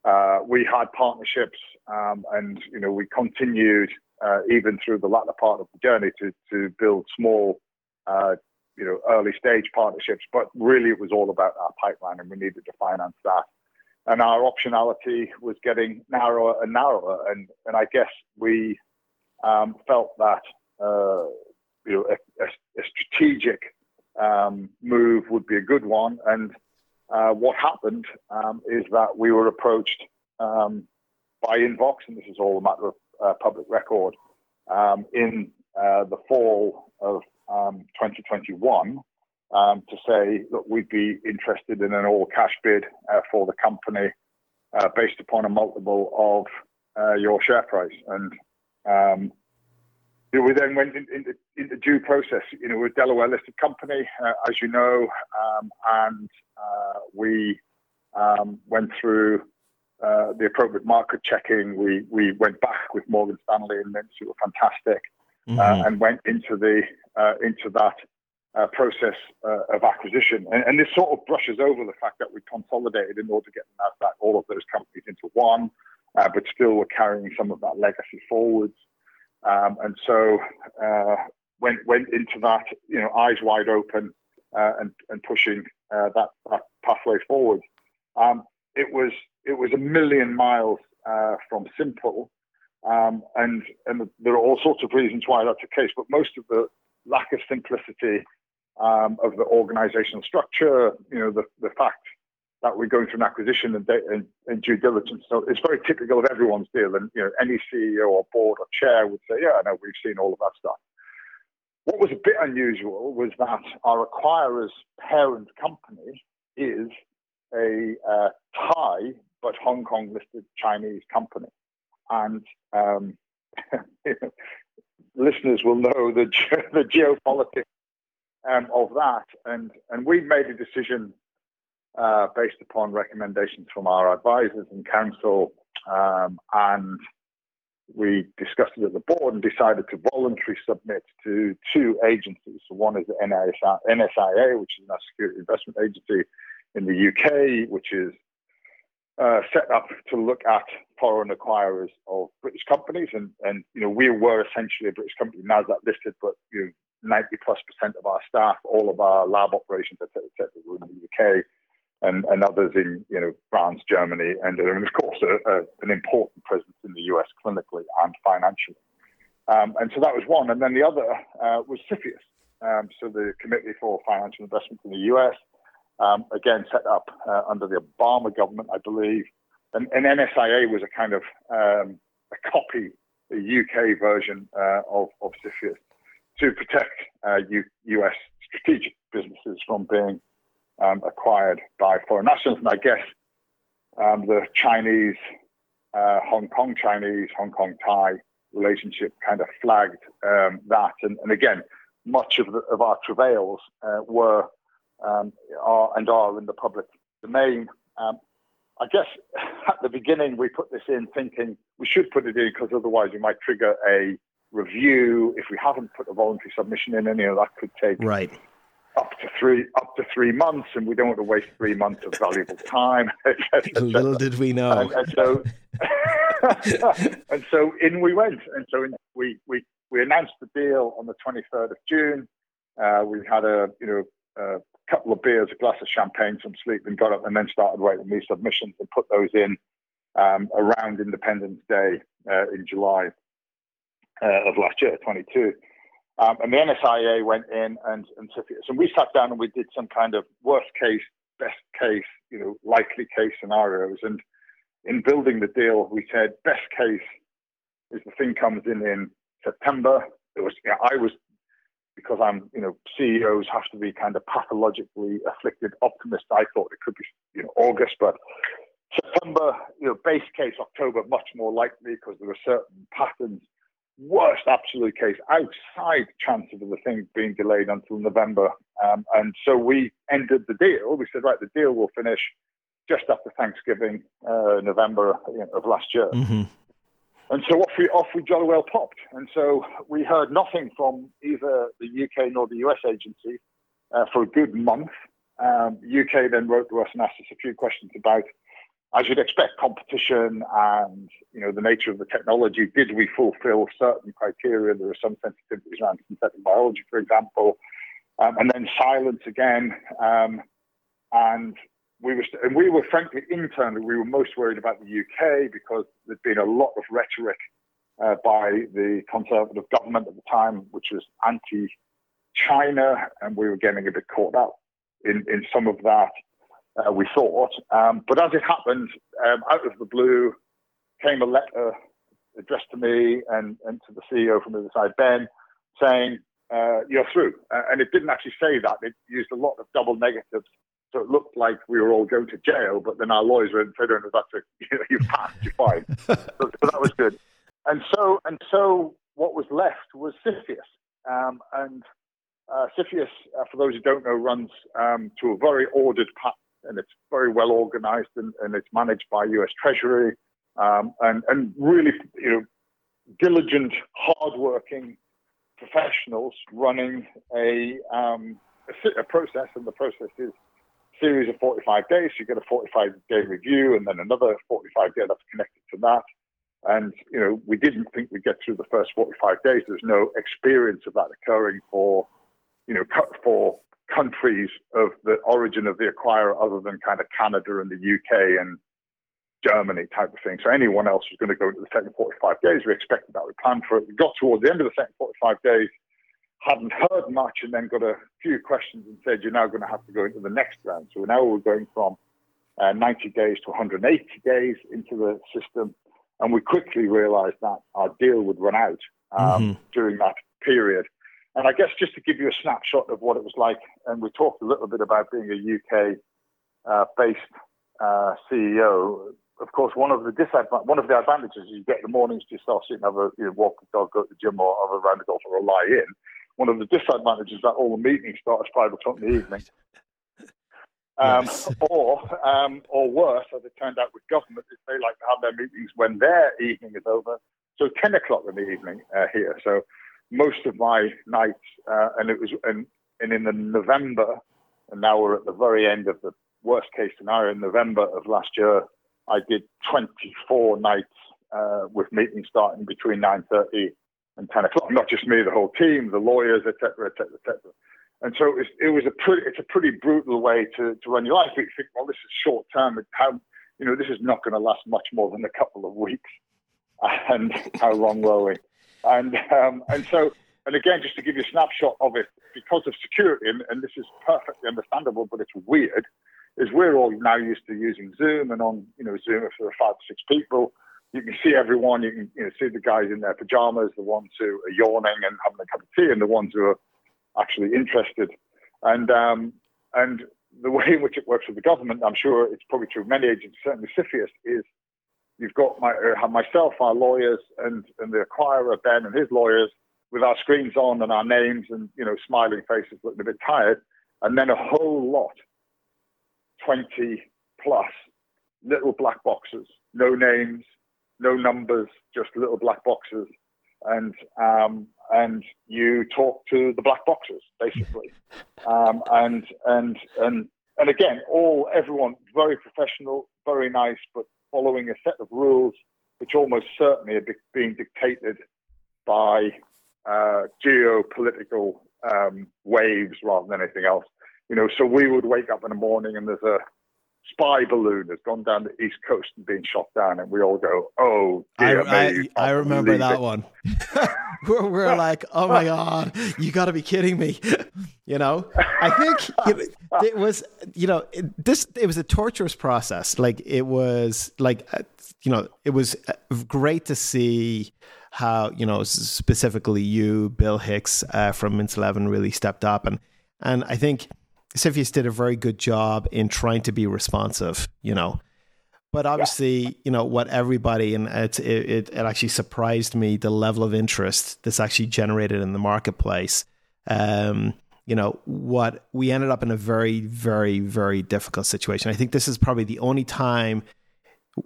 Uh, we had partnerships, um, and you know we continued uh, even through the latter part of the journey to to build small, uh, you know, early stage partnerships. But really, it was all about our pipeline, and we needed to finance that. And our optionality was getting narrower and narrower, and and I guess we um, felt that uh, you know a, a, a strategic um, move would be a good one. And uh, what happened um, is that we were approached um, by Invox, and this is all a matter of uh, public record, um, in uh, the fall of 2021 um, um, to say that we'd be interested in an all cash bid uh, for the company uh, based upon a multiple of uh, your share price. And we then went into, into, due process. You know, we're a Delaware listed company, uh, as you know, um, and we um, went through uh, the appropriate market checking. We we went back with Morgan Stanley and Mintz, who were fantastic, uh, mm-hmm. and went into the uh, into that uh, process of acquisition. And, and, this sort of brushes over the fact that we consolidated in order to get Nasdaq all of those companies into one, but still we're carrying some of that legacy forwards. Um, and so uh, went went into that, you know, eyes wide open uh, and and pushing uh, that that pathway forward. Um, it was it was a million miles uh, from simple, um, and and there are all sorts of reasons why that's the case. But most of the lack of simplicity um, of the organizational structure, you know, the the fact that we're going through an acquisition and, and, and, due diligence. So it's very typical of everyone's deal. And you know, any CEO or board or chair would say, "Yeah, I know we've seen all of that stuff." What was a bit unusual was that our acquirer's parent company is a uh, Thai but Hong Kong listed Chinese company, and um, listeners will know the the geopolitics um, of that. And and we made a decision uh, based upon recommendations from our advisors and council. Um, and we discussed it at the board and decided to voluntarily submit to two agencies. So one is the NSIA, which is a security investment agency in the UK, which is uh, set up to look at foreign acquirers of British companies. And, and you know, we were essentially a British company, NASDAQ listed, but you know, 90 plus percent of our staff, all of our lab operations, et cetera, et cetera, were in the UK and, and others in you know France, Germany, and, and of course a, a, an important presence in the US clinically and financially. Um, and so that was one, and then the other uh, was CFIUS, um, so the Committee for Financial Investment in the US, um, again set up uh, under the Obama government, I believe. And, and, NSIA was a kind of um, a copy a UK version uh, of, of CFIUS to protect uh, U- US strategic businesses from being um, acquired by foreign nationals. And I guess um, the Chinese, uh, Hong Kong Chinese, Hong Kong Thai relationship kind of flagged um, that. And, and, again, much of, the, of our travails uh, were um, are and are in the public domain. Um, I guess at the beginning we put this in thinking we should put it in because otherwise we might trigger a review if we haven't put a voluntary submission in. And you know that could take right up to three up to three months, and we don't want to waste three months of valuable time. Little did we know. And, and so, and so in we went, and so in, we we we announced the deal on the 23rd of June. Uh, we had a you know a couple of beers, a glass of champagne, some sleep, and got up and then started writing these submissions and put those in um, around Independence Day uh, in July uh, of last year, 22. Um, and the NSIA went in and, and so we sat down and we did some kind of worst case, best case, you know, likely case scenarios. And in building the deal, we said best case is the thing comes in in September. It was, you know, I was, because I'm, you know, CEOs have to be kind of pathologically afflicted optimists. I thought it could be, you know, August, but September, you know, base case October, much more likely because there were certain patterns worst absolute case outside chance of the thing being delayed until November. Um, and so we ended the deal. We said, right, the deal will finish just after Thanksgiving, uh, November of last year. Mm-hmm. And so off we off we jolly well popped. And so we heard nothing from either the UK nor the US agency uh, for a good month. Um, UK then wrote to us and asked us a few questions about as you'd expect, competition and you know the nature of the technology. Did we fulfil certain criteria? There are some sensitivities around synthetic biology, for example, um, and then silence again. Um, and we were and we were frankly internally we were most worried about the UK because there'd been a lot of rhetoric uh, by the Conservative government at the time, which was anti-China, and we were getting a bit caught up in in some of that uh, we thought. Um, but as it happened, um, out of the blue came a letter addressed to me and, and to the CEO from the other side, Ben, saying, uh, you're through. And it didn't actually say that. It used a lot of double negatives. So it looked like we were all going to jail, but then our lawyers were said, oh, that's a, you know, you passed, you're fine. so, so, that was good. And so, and so what was left was CFIUS. Um, and uh, uh, for those who don't know, runs um, to a very ordered path and it's very well organized and, and it's managed by US Treasury um, and, and really, you know, diligent, hardworking professionals running a, um, a, a, process, and the process is series of 45 days. You get a 45 day review and then another 45 day that's connected to that. And, you know, we didn't think we'd get through the first 45 days. There's no experience of that occurring for, you know, for countries of the origin of the acquirer other than kind of Canada and the UK and Germany type of thing. So anyone else was going to go into the second 45 days. We expected that. We planned for it. We got towards the end of the second 45 days, hadn't heard much, and then got a few questions and said, you're now going to have to go into the next round. So now we're going from uh, 90 days to 180 days into the system. And we quickly realized that our deal would run out um, mm-hmm. during that period. And I guess just to give you a snapshot of what it was like, and we talked a little bit about being a UK uh, based uh, CEO. Of course, one of the disadvantages, one of the advantages is you get the mornings to yourself, sit and have a you know, walk the dog, go to the gym, or have a round of golf, or a lie in. One of the disadvantages is that all the meetings start at five o'clock in the evening. Um, yes. or, um, or worse, as it turned out with government, is they like to have their meetings when their evening is over. So 10 o'clock in the evening uh, here. So most of my nights, uh, and it was, and, and in the November, and now we're at the very end of the worst case scenario. In November of last year, I did 24 nights uh, with meetings starting between 9:30 and 10 o'clock. Not just me, the whole team, the lawyers, etc., etc., etc. And so it was, it was a pretty, it's a pretty brutal way to, to run your life. You think, well, this is short term. How, you know, this is not going to last much more than a couple of weeks. And how long were we? And um, and so and again, just to give you a snapshot of it, because of security, and, and this is perfectly understandable, but it's weird, is we're all now used to using Zoom, and on you know Zoom are five or six people, you can see everyone. You can you know, see the guys in their pajamas, the ones who are yawning and having a cup of tea, and the ones who are actually interested. And um, and the way in which it works with the government, I'm sure it's probably true of many agencies, certainly CFIUS, is you've got my, uh, myself, our lawyers, and, and the acquirer, Ben, and his lawyers, with our screens on and our names and, you know, smiling faces looking a bit tired, and then a whole lot, 20 plus little black boxes, no names, no numbers, just little black boxes. And um, and you talk to the black boxes basically, um, and and and and again, all everyone very professional, very nice, but following a set of rules which almost certainly are being dictated by uh, geopolitical um, waves rather than anything else. You know, so we would wake up in the morning and there's a spy balloon has gone down the east coast and being shot down, and we all go, "Oh, dear I, me, I, I remember that it. one. we're, we're like, "Oh my god, you got to be kidding me!" you know, I think it was, you know, this it was a torturous process. Like it was, like uh, you know, it was uh, great to see how you know specifically you, Bill Hicks uh, from Mintz Levin, really stepped up, and and I think CFIUS did a very good job in trying to be responsive, you know. But obviously, yeah. you know what everybody and it, it, it actually surprised me the level of interest that's actually generated in the marketplace. Um, you know what we ended up in a very, very, very difficult situation. I think this is probably the only time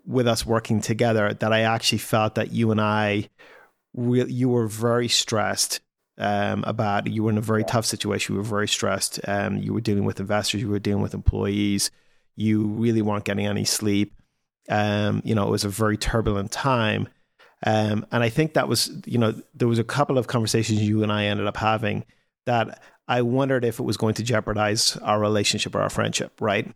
with us working together that I actually felt that you and I, re- you were very stressed um, about you were in a very tough situation. You were very stressed. Um, you were dealing with investors. You were dealing with employees. You really weren't getting any sleep. Um, you know, it was a very turbulent time. Um, and I think that was, you know, there was a couple of conversations you and I ended up having that I wondered if it was going to jeopardize our relationship or our friendship, right?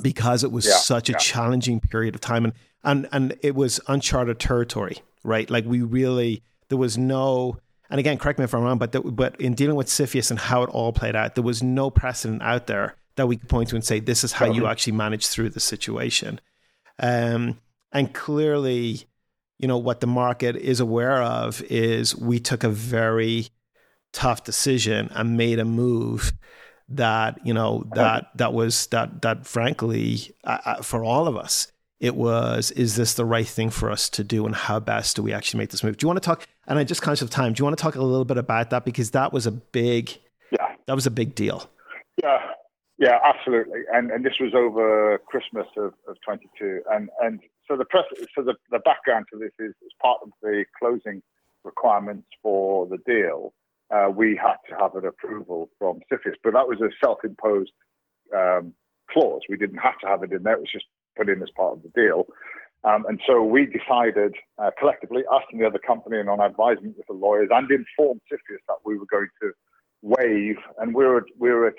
Because it was yeah, such a yeah. challenging period of time and, and and it was uncharted territory, right? Like we really there was no and again, correct me if I'm wrong, but the, but in dealing with CFIUS and how it all played out, there was no precedent out there that we could point to and say this is how you actually managed through the situation. Um, and clearly, you know what the market is aware of is we took a very tough decision and made a move that you know that that was that that frankly uh, uh for all of us it was is this the right thing for us to do and how best do we actually make this move do you want to talk and I'm just conscious of time. Do you want to talk a little bit about that because that was a big, yeah, that was a big deal. Yeah, yeah, absolutely. And and this was over Christmas of, of 22. And and so the press, so the, the background to this is, is part of the closing requirements for the deal. Uh, we had to have an approval from CFIUS, but that was a self-imposed um, clause. We didn't have to have it in there; it was just put in as part of the deal. Um, and so we decided uh, collectively, us and the other company, and on advisement with the lawyers, and informed CFIUS that we were going to waive, and we were, we were at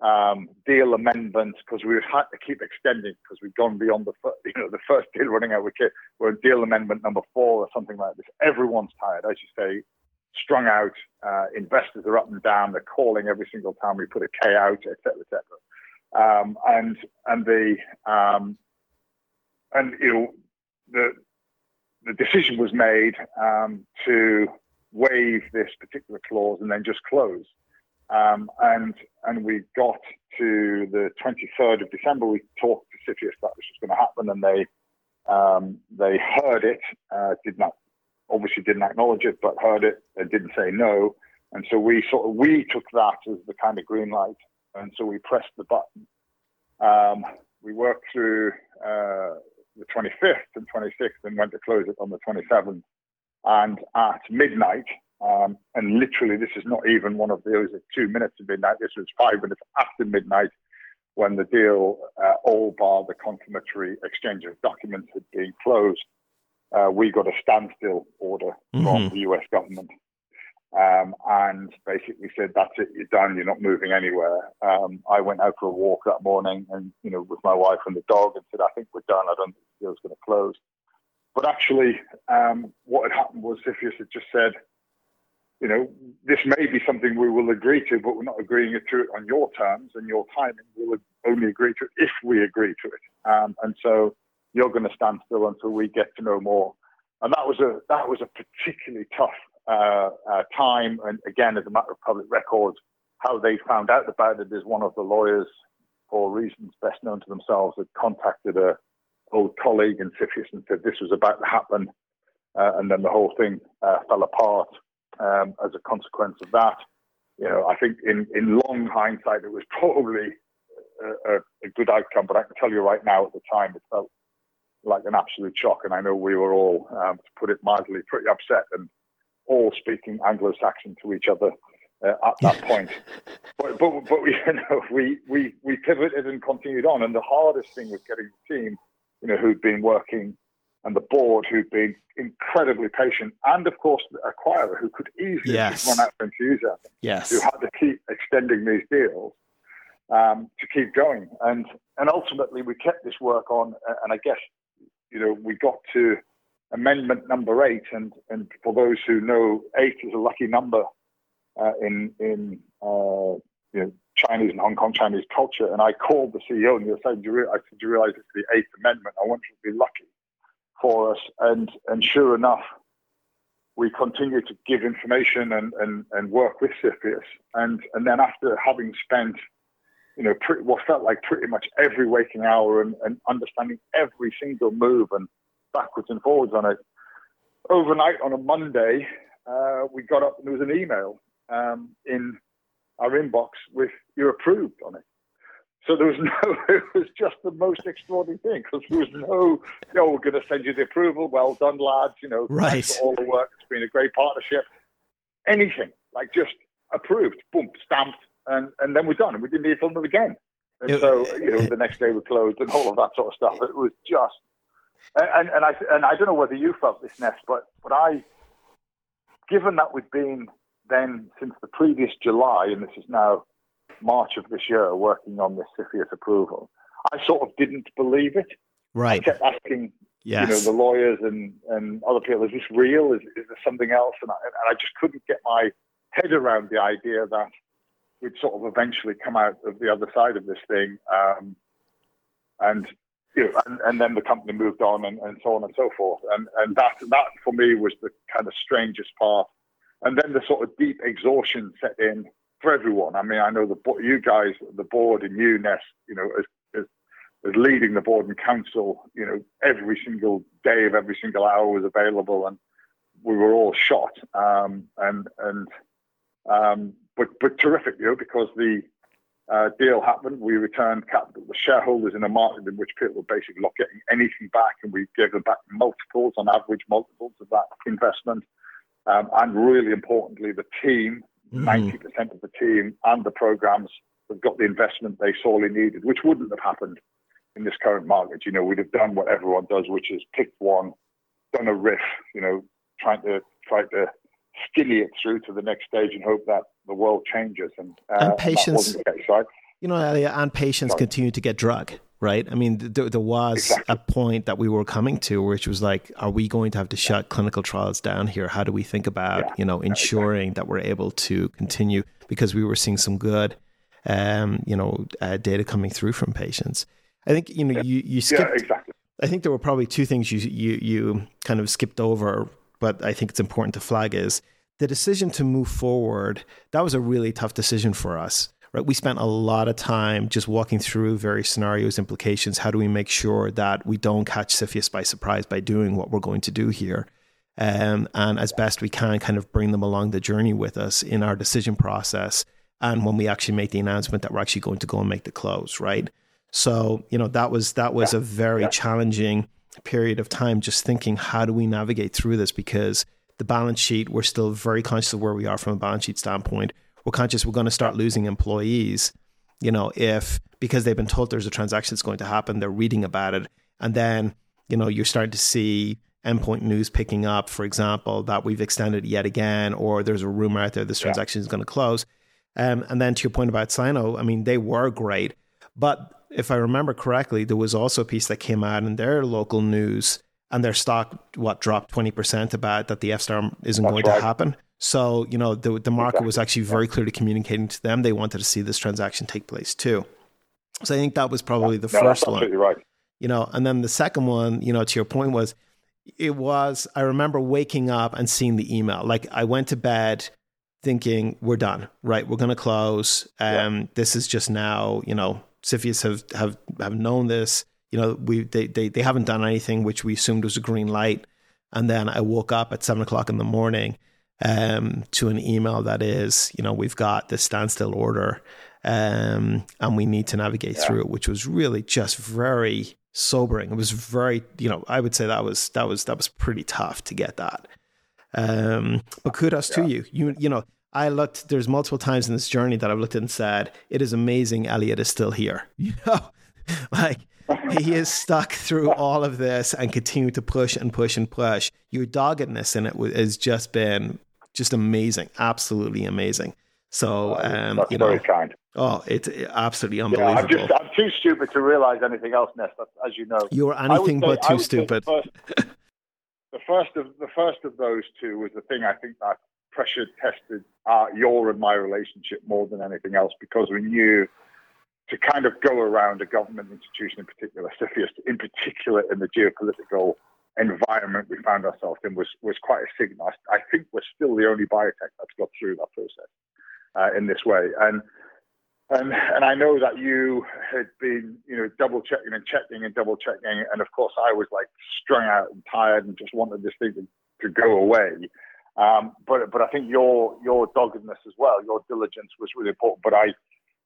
um, deal amendments because we had to keep extending because we'd gone beyond the first, you know the first deal running out. We're at deal amendment number four or something like this. Everyone's tired, as you say, strung out. Uh, investors are up and down. They're calling every single time we put a K out, et etc., etc. Um, and and the um, and you know the the decision was made um, to waive this particular clause and then just close. Um, and and we got to the 23rd of December. We talked to CFIUS that this was going to happen, and they um, they heard it. Uh, did not obviously didn't acknowledge it, but heard it. They didn't say no, and so we sort of we took that as the kind of green light, and so we pressed the button. Um, we worked through uh, the 25th and 26th and went to close it on the 27th. And at midnight, um, and literally this is not even one of those two minutes of midnight, this was five minutes after midnight when the deal, uh, all bar the confirmatory exchange of documents had been closed. Uh, we got a standstill order mm-hmm. from the US government um, and basically said, "That's it, you're done. You're not moving anywhere." Um, I went out for a walk that morning, and you know, with my wife and the dog, and said, "I think we're done. I don't think the deal's going to close." But actually, um, what had happened was CFIUS had just said, "You know, this may be something we will agree to, but we're not agreeing to it on your terms and your timing. We'll only agree to it if we agree to it." Um, and so you're going to stand still until we get to know more. And that was a that was a particularly tough uh, uh, time. And again, as a matter of public record, how they found out about it is one of the lawyers, for reasons best known to themselves, had contacted a old colleague in CFIUS and said this was about to happen, uh, and then the whole thing uh, fell apart um, as a consequence of that. You know, I think in in long hindsight, it was probably a, a, good outcome, but I can tell you right now, at the time, it felt like an absolute shock, and I know we were all, um, to put it mildly, pretty upset and all speaking Anglo-Saxon to each other uh, at that point. But, but, but we, you know, we, we, we pivoted and continued on. And the hardest thing was getting the team, you know, who'd been working and the board who'd been incredibly patient, and of course the acquirer who could easily yes. run out of enthusiasm. Yes. Who had to keep extending these deals um, to keep going, and and ultimately we kept this work on, and I guess you know we got to amendment number eight, and and for those who know, eight is a lucky number uh, in in uh, you know Chinese and Hong Kong Chinese culture. And I called the CEO and he said, "Do you, I said, you realize it's the eighth amendment? I want you to be lucky for us." And and sure enough, we continued to give information and and, and work with CFIUS. And and then after having spent you know, pretty, what felt like pretty much every waking hour and, and understanding every single move and backwards and forwards on it. Overnight on a Monday, uh, we got up and there was an email um, in our inbox with "You're approved" on it. So there was no, it was just the most extraordinary thing because there was no, you know, we're going to send you the approval. Well done, lads. You know, right. all the work. It's been a great partnership. Anything like just approved, boom, stamped, and and then we're done, and we didn't need to film them again. And it, so you know, the next day we closed and all of that sort of stuff. It was just, and and I and I don't know whether you felt this, Ness, but but I, given that we'd been then since the previous July, and this is now March of this year, working on this CFIUS approval, I sort of didn't believe it. Right. I kept asking, yes. you know, the lawyers and, and other people, is this real? Is, is there something else? And I, and I just couldn't get my head around the idea that we'd sort of eventually come out of the other side of this thing. Um, and, you know, and, and, then the company moved on and, and so on and so forth. And, and that, that for me was the kind of strangest part and then the sort of deep exhaustion set in for everyone. I mean, I know the you guys, the board, and you, Ness, you know, as, as, as leading the board and council, you know, every single day of every single hour was available, and we were all shot. Um, and and um, but but terrific, you know, because the uh, deal happened. We returned capital to shareholders in a market in which people were basically not getting anything back, and we gave them back multiples on average multiples of that investment. Um, and really importantly, the team, mm-hmm. 90% of the team and the programs have got the investment they sorely needed, which wouldn't have happened in this current market. You know, we'd have done what everyone does, which is picked one, done a RIF, you know, trying to try to skinny it through to the next stage and hope that the world changes. And, uh, and patience, and case, right? you know, and patience Sorry. continue to get drug right? I mean, there, there was exactly. a point that we were coming to which was like, are we going to have to shut clinical trials down here? How do we think about, yeah. you know, ensuring exactly. that we're able to continue because we were seeing some good, um, you know, uh, data coming through from patients. I think, you know, yeah. you, you skipped. Yeah, exactly. I think there were probably two things you, you, you kind of skipped over, but I think it's important to flag is the decision to move forward. That was a really tough decision for us right? We spent a lot of time just walking through various scenarios, implications. How do we make sure that we don't catch CFIUS by surprise by doing what we're going to do here? Um, and as best we can, kind of bring them along the journey with us in our decision process. And when we actually make the announcement that we're actually going to go and make the close, right? So, you know, that was that was yeah. a very yeah. challenging period of time just thinking how do we navigate through this because the balance sheet we're still very conscious of where we are from a balance sheet standpoint we're conscious we're going to start losing employees, you know, if because they've been told there's a transaction that's going to happen, they're reading about it. And then, you know, you're starting to see endpoint news picking up, for example, that we've extended yet again, or there's a rumor out there this transaction yeah. is going to close. Um, and then to your point about Sino, I mean, they were great. But if I remember correctly, there was also a piece that came out in their local news and their stock, what, dropped 20% about that the F-star isn't That's going right. to happen. So, you know, the, the market exactly. was actually very clearly communicating to them they wanted to see this transaction take place too. So I think that was probably the no, first one. Right. you know, and then the second one, you know, to your point was, it was, I remember waking up and seeing the email. Like I went to bed thinking, we're done, right? We're going to close. Um, yeah. This is just now, you know, CFIUS have, have, have known this. You know, we, they, they, they haven't done anything, which we assumed was a green light. And then I woke up at seven o'clock in the morning um, to an email that is, you know, we've got this standstill order um, and we need to navigate yeah. through it, which was really just very sobering. It was very, you know, I would say that was that was that was pretty tough to get that. Um, but kudos yeah. to you. You you know, I looked. There's multiple times in this journey that I've looked and said, "It is amazing. Eliot is still here." You know, like he is stuck through all of this and continue to push and push and push. Your doggedness in it has just been just amazing, absolutely amazing. So, um, that's you know, very kind. Oh, it's absolutely unbelievable. Yeah, I'm just I'm too stupid to realize anything else, Ness. As you know, you're anything but too stupid. The first, the first, of the first of those two was the thing I think that pressure tested uh, your and my relationship more than anything else because we knew to kind of go around a government institution in particular, CFIUS in particular in the geopolitical environment we found ourselves in was was quite a signal. I think we're still the only biotech that's got through that process uh, in this way, and and and I know that you had been you know double checking and checking and double checking, and of course I was like strung out and tired and just wanted this thing to, to go away. Um, but but I think your your doggedness as well, your diligence was really important. But I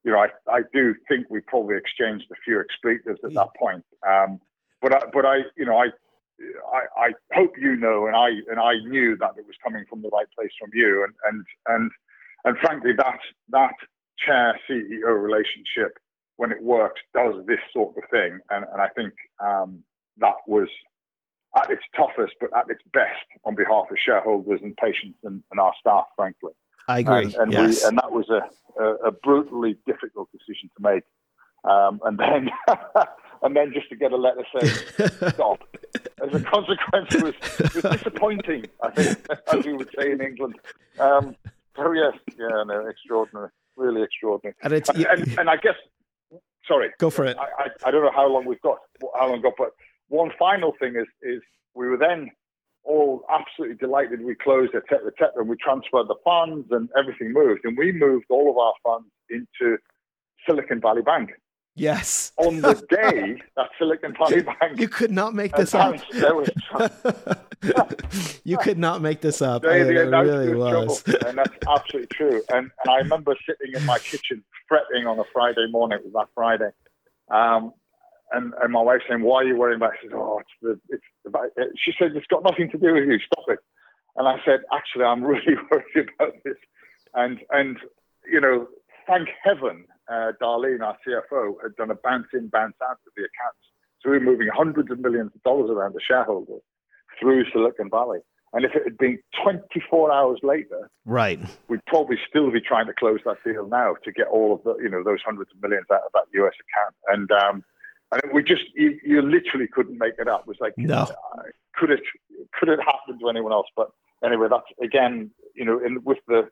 you know, I, I do think we probably exchanged a few expletives at that point. Um, but I, but I, you know, I, I, I hope you know, and I and I knew that it was coming from the right place from you, and and and and frankly, that that chair CEO relationship, when it works, does this sort of thing, and and I think um, that was at its toughest, but at its best on behalf of shareholders and patients and, and our staff, frankly. I agree. And, and, yes. we, and that was a, a, a, brutally difficult decision to make. Um, and then, and then just to get a letter saying stop. As a consequence, it was, was disappointing. I think, as we would say in England. Um, oh yes, yeah, no, extraordinary, really extraordinary. And, it's, and, and, and I guess, sorry, go for it. I, I, I don't know how long we've got, how long we've got, but one final thing is is we were then all absolutely delighted we closed, etc., etc. And we transferred the funds and everything moved. And we moved all of our funds into Silicon Valley Bank. Yes. On the day that Silicon Valley Bank. You could not make this up. you could not make this up. They, they it really was. Trouble, and that's absolutely true. And, and I remember sitting in my kitchen fretting on a Friday morning. It was that Friday. Um, and, and my wife saying, "Why are you worrying about?" It? She said, "Oh, it's the, it's about." It. She said, "It's got nothing to do with you. Stop it." And I said, "Actually, I'm really worried about this." And and you know, thank heaven, uh, Darlene, our CFO, had done a bounce in, bounce out of the accounts. So we we're moving hundreds of millions of dollars around the shareholders through Silicon Valley. And if it had been 24 hours later, right, we'd probably still be trying to close that deal now to get all of the, you know, those hundreds of millions out of that US account. And um, and we just you, you literally couldn't make it up. It was like no. Uh, could it could it happen to anyone else? But anyway, that's again, you know, in with the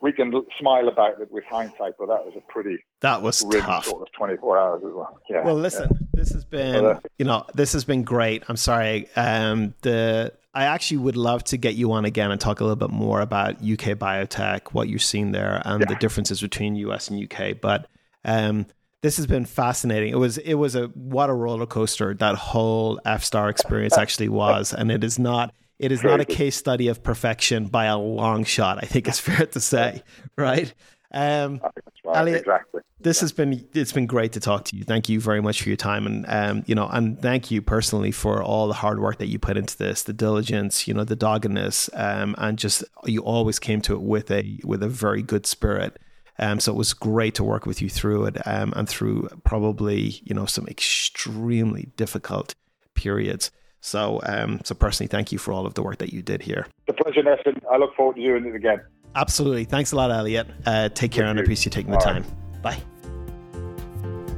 we can smile about it with hindsight, but that was a pretty that was tough sort of twenty four hours as well. Yeah. Well, listen, yeah. this has been uh, you know this has been great. I'm sorry. Um, the I actually would love to get you on again and talk a little bit more about UK biotech, what you're seeing there, and yeah. the differences between US and UK. But um, this has been fascinating. It was it was a what a roller coaster that whole F-star experience actually was, and it is not it is not a case study of perfection by a long shot. I think it's fair to say, right? Um, right, Eliot, exactly. This has been it's been great to talk to you. Thank you very much for your time, and um, you know, and thank you personally for all the hard work that you put into this, the diligence, you know, the doggedness, um, and just you always came to it with a with a very good spirit. Um, so it was great to work with you through it um, and through probably you know some extremely difficult periods. So um, so personally, thank you for all of the work that you did here. The pleasure, Nessan. I look forward to doing it again. Absolutely. Thanks a lot, Eliot. Uh, take care thank and I appreciate you taking all the time. Right. Bye.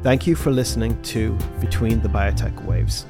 Thank you for listening to Between the Biotech Waves.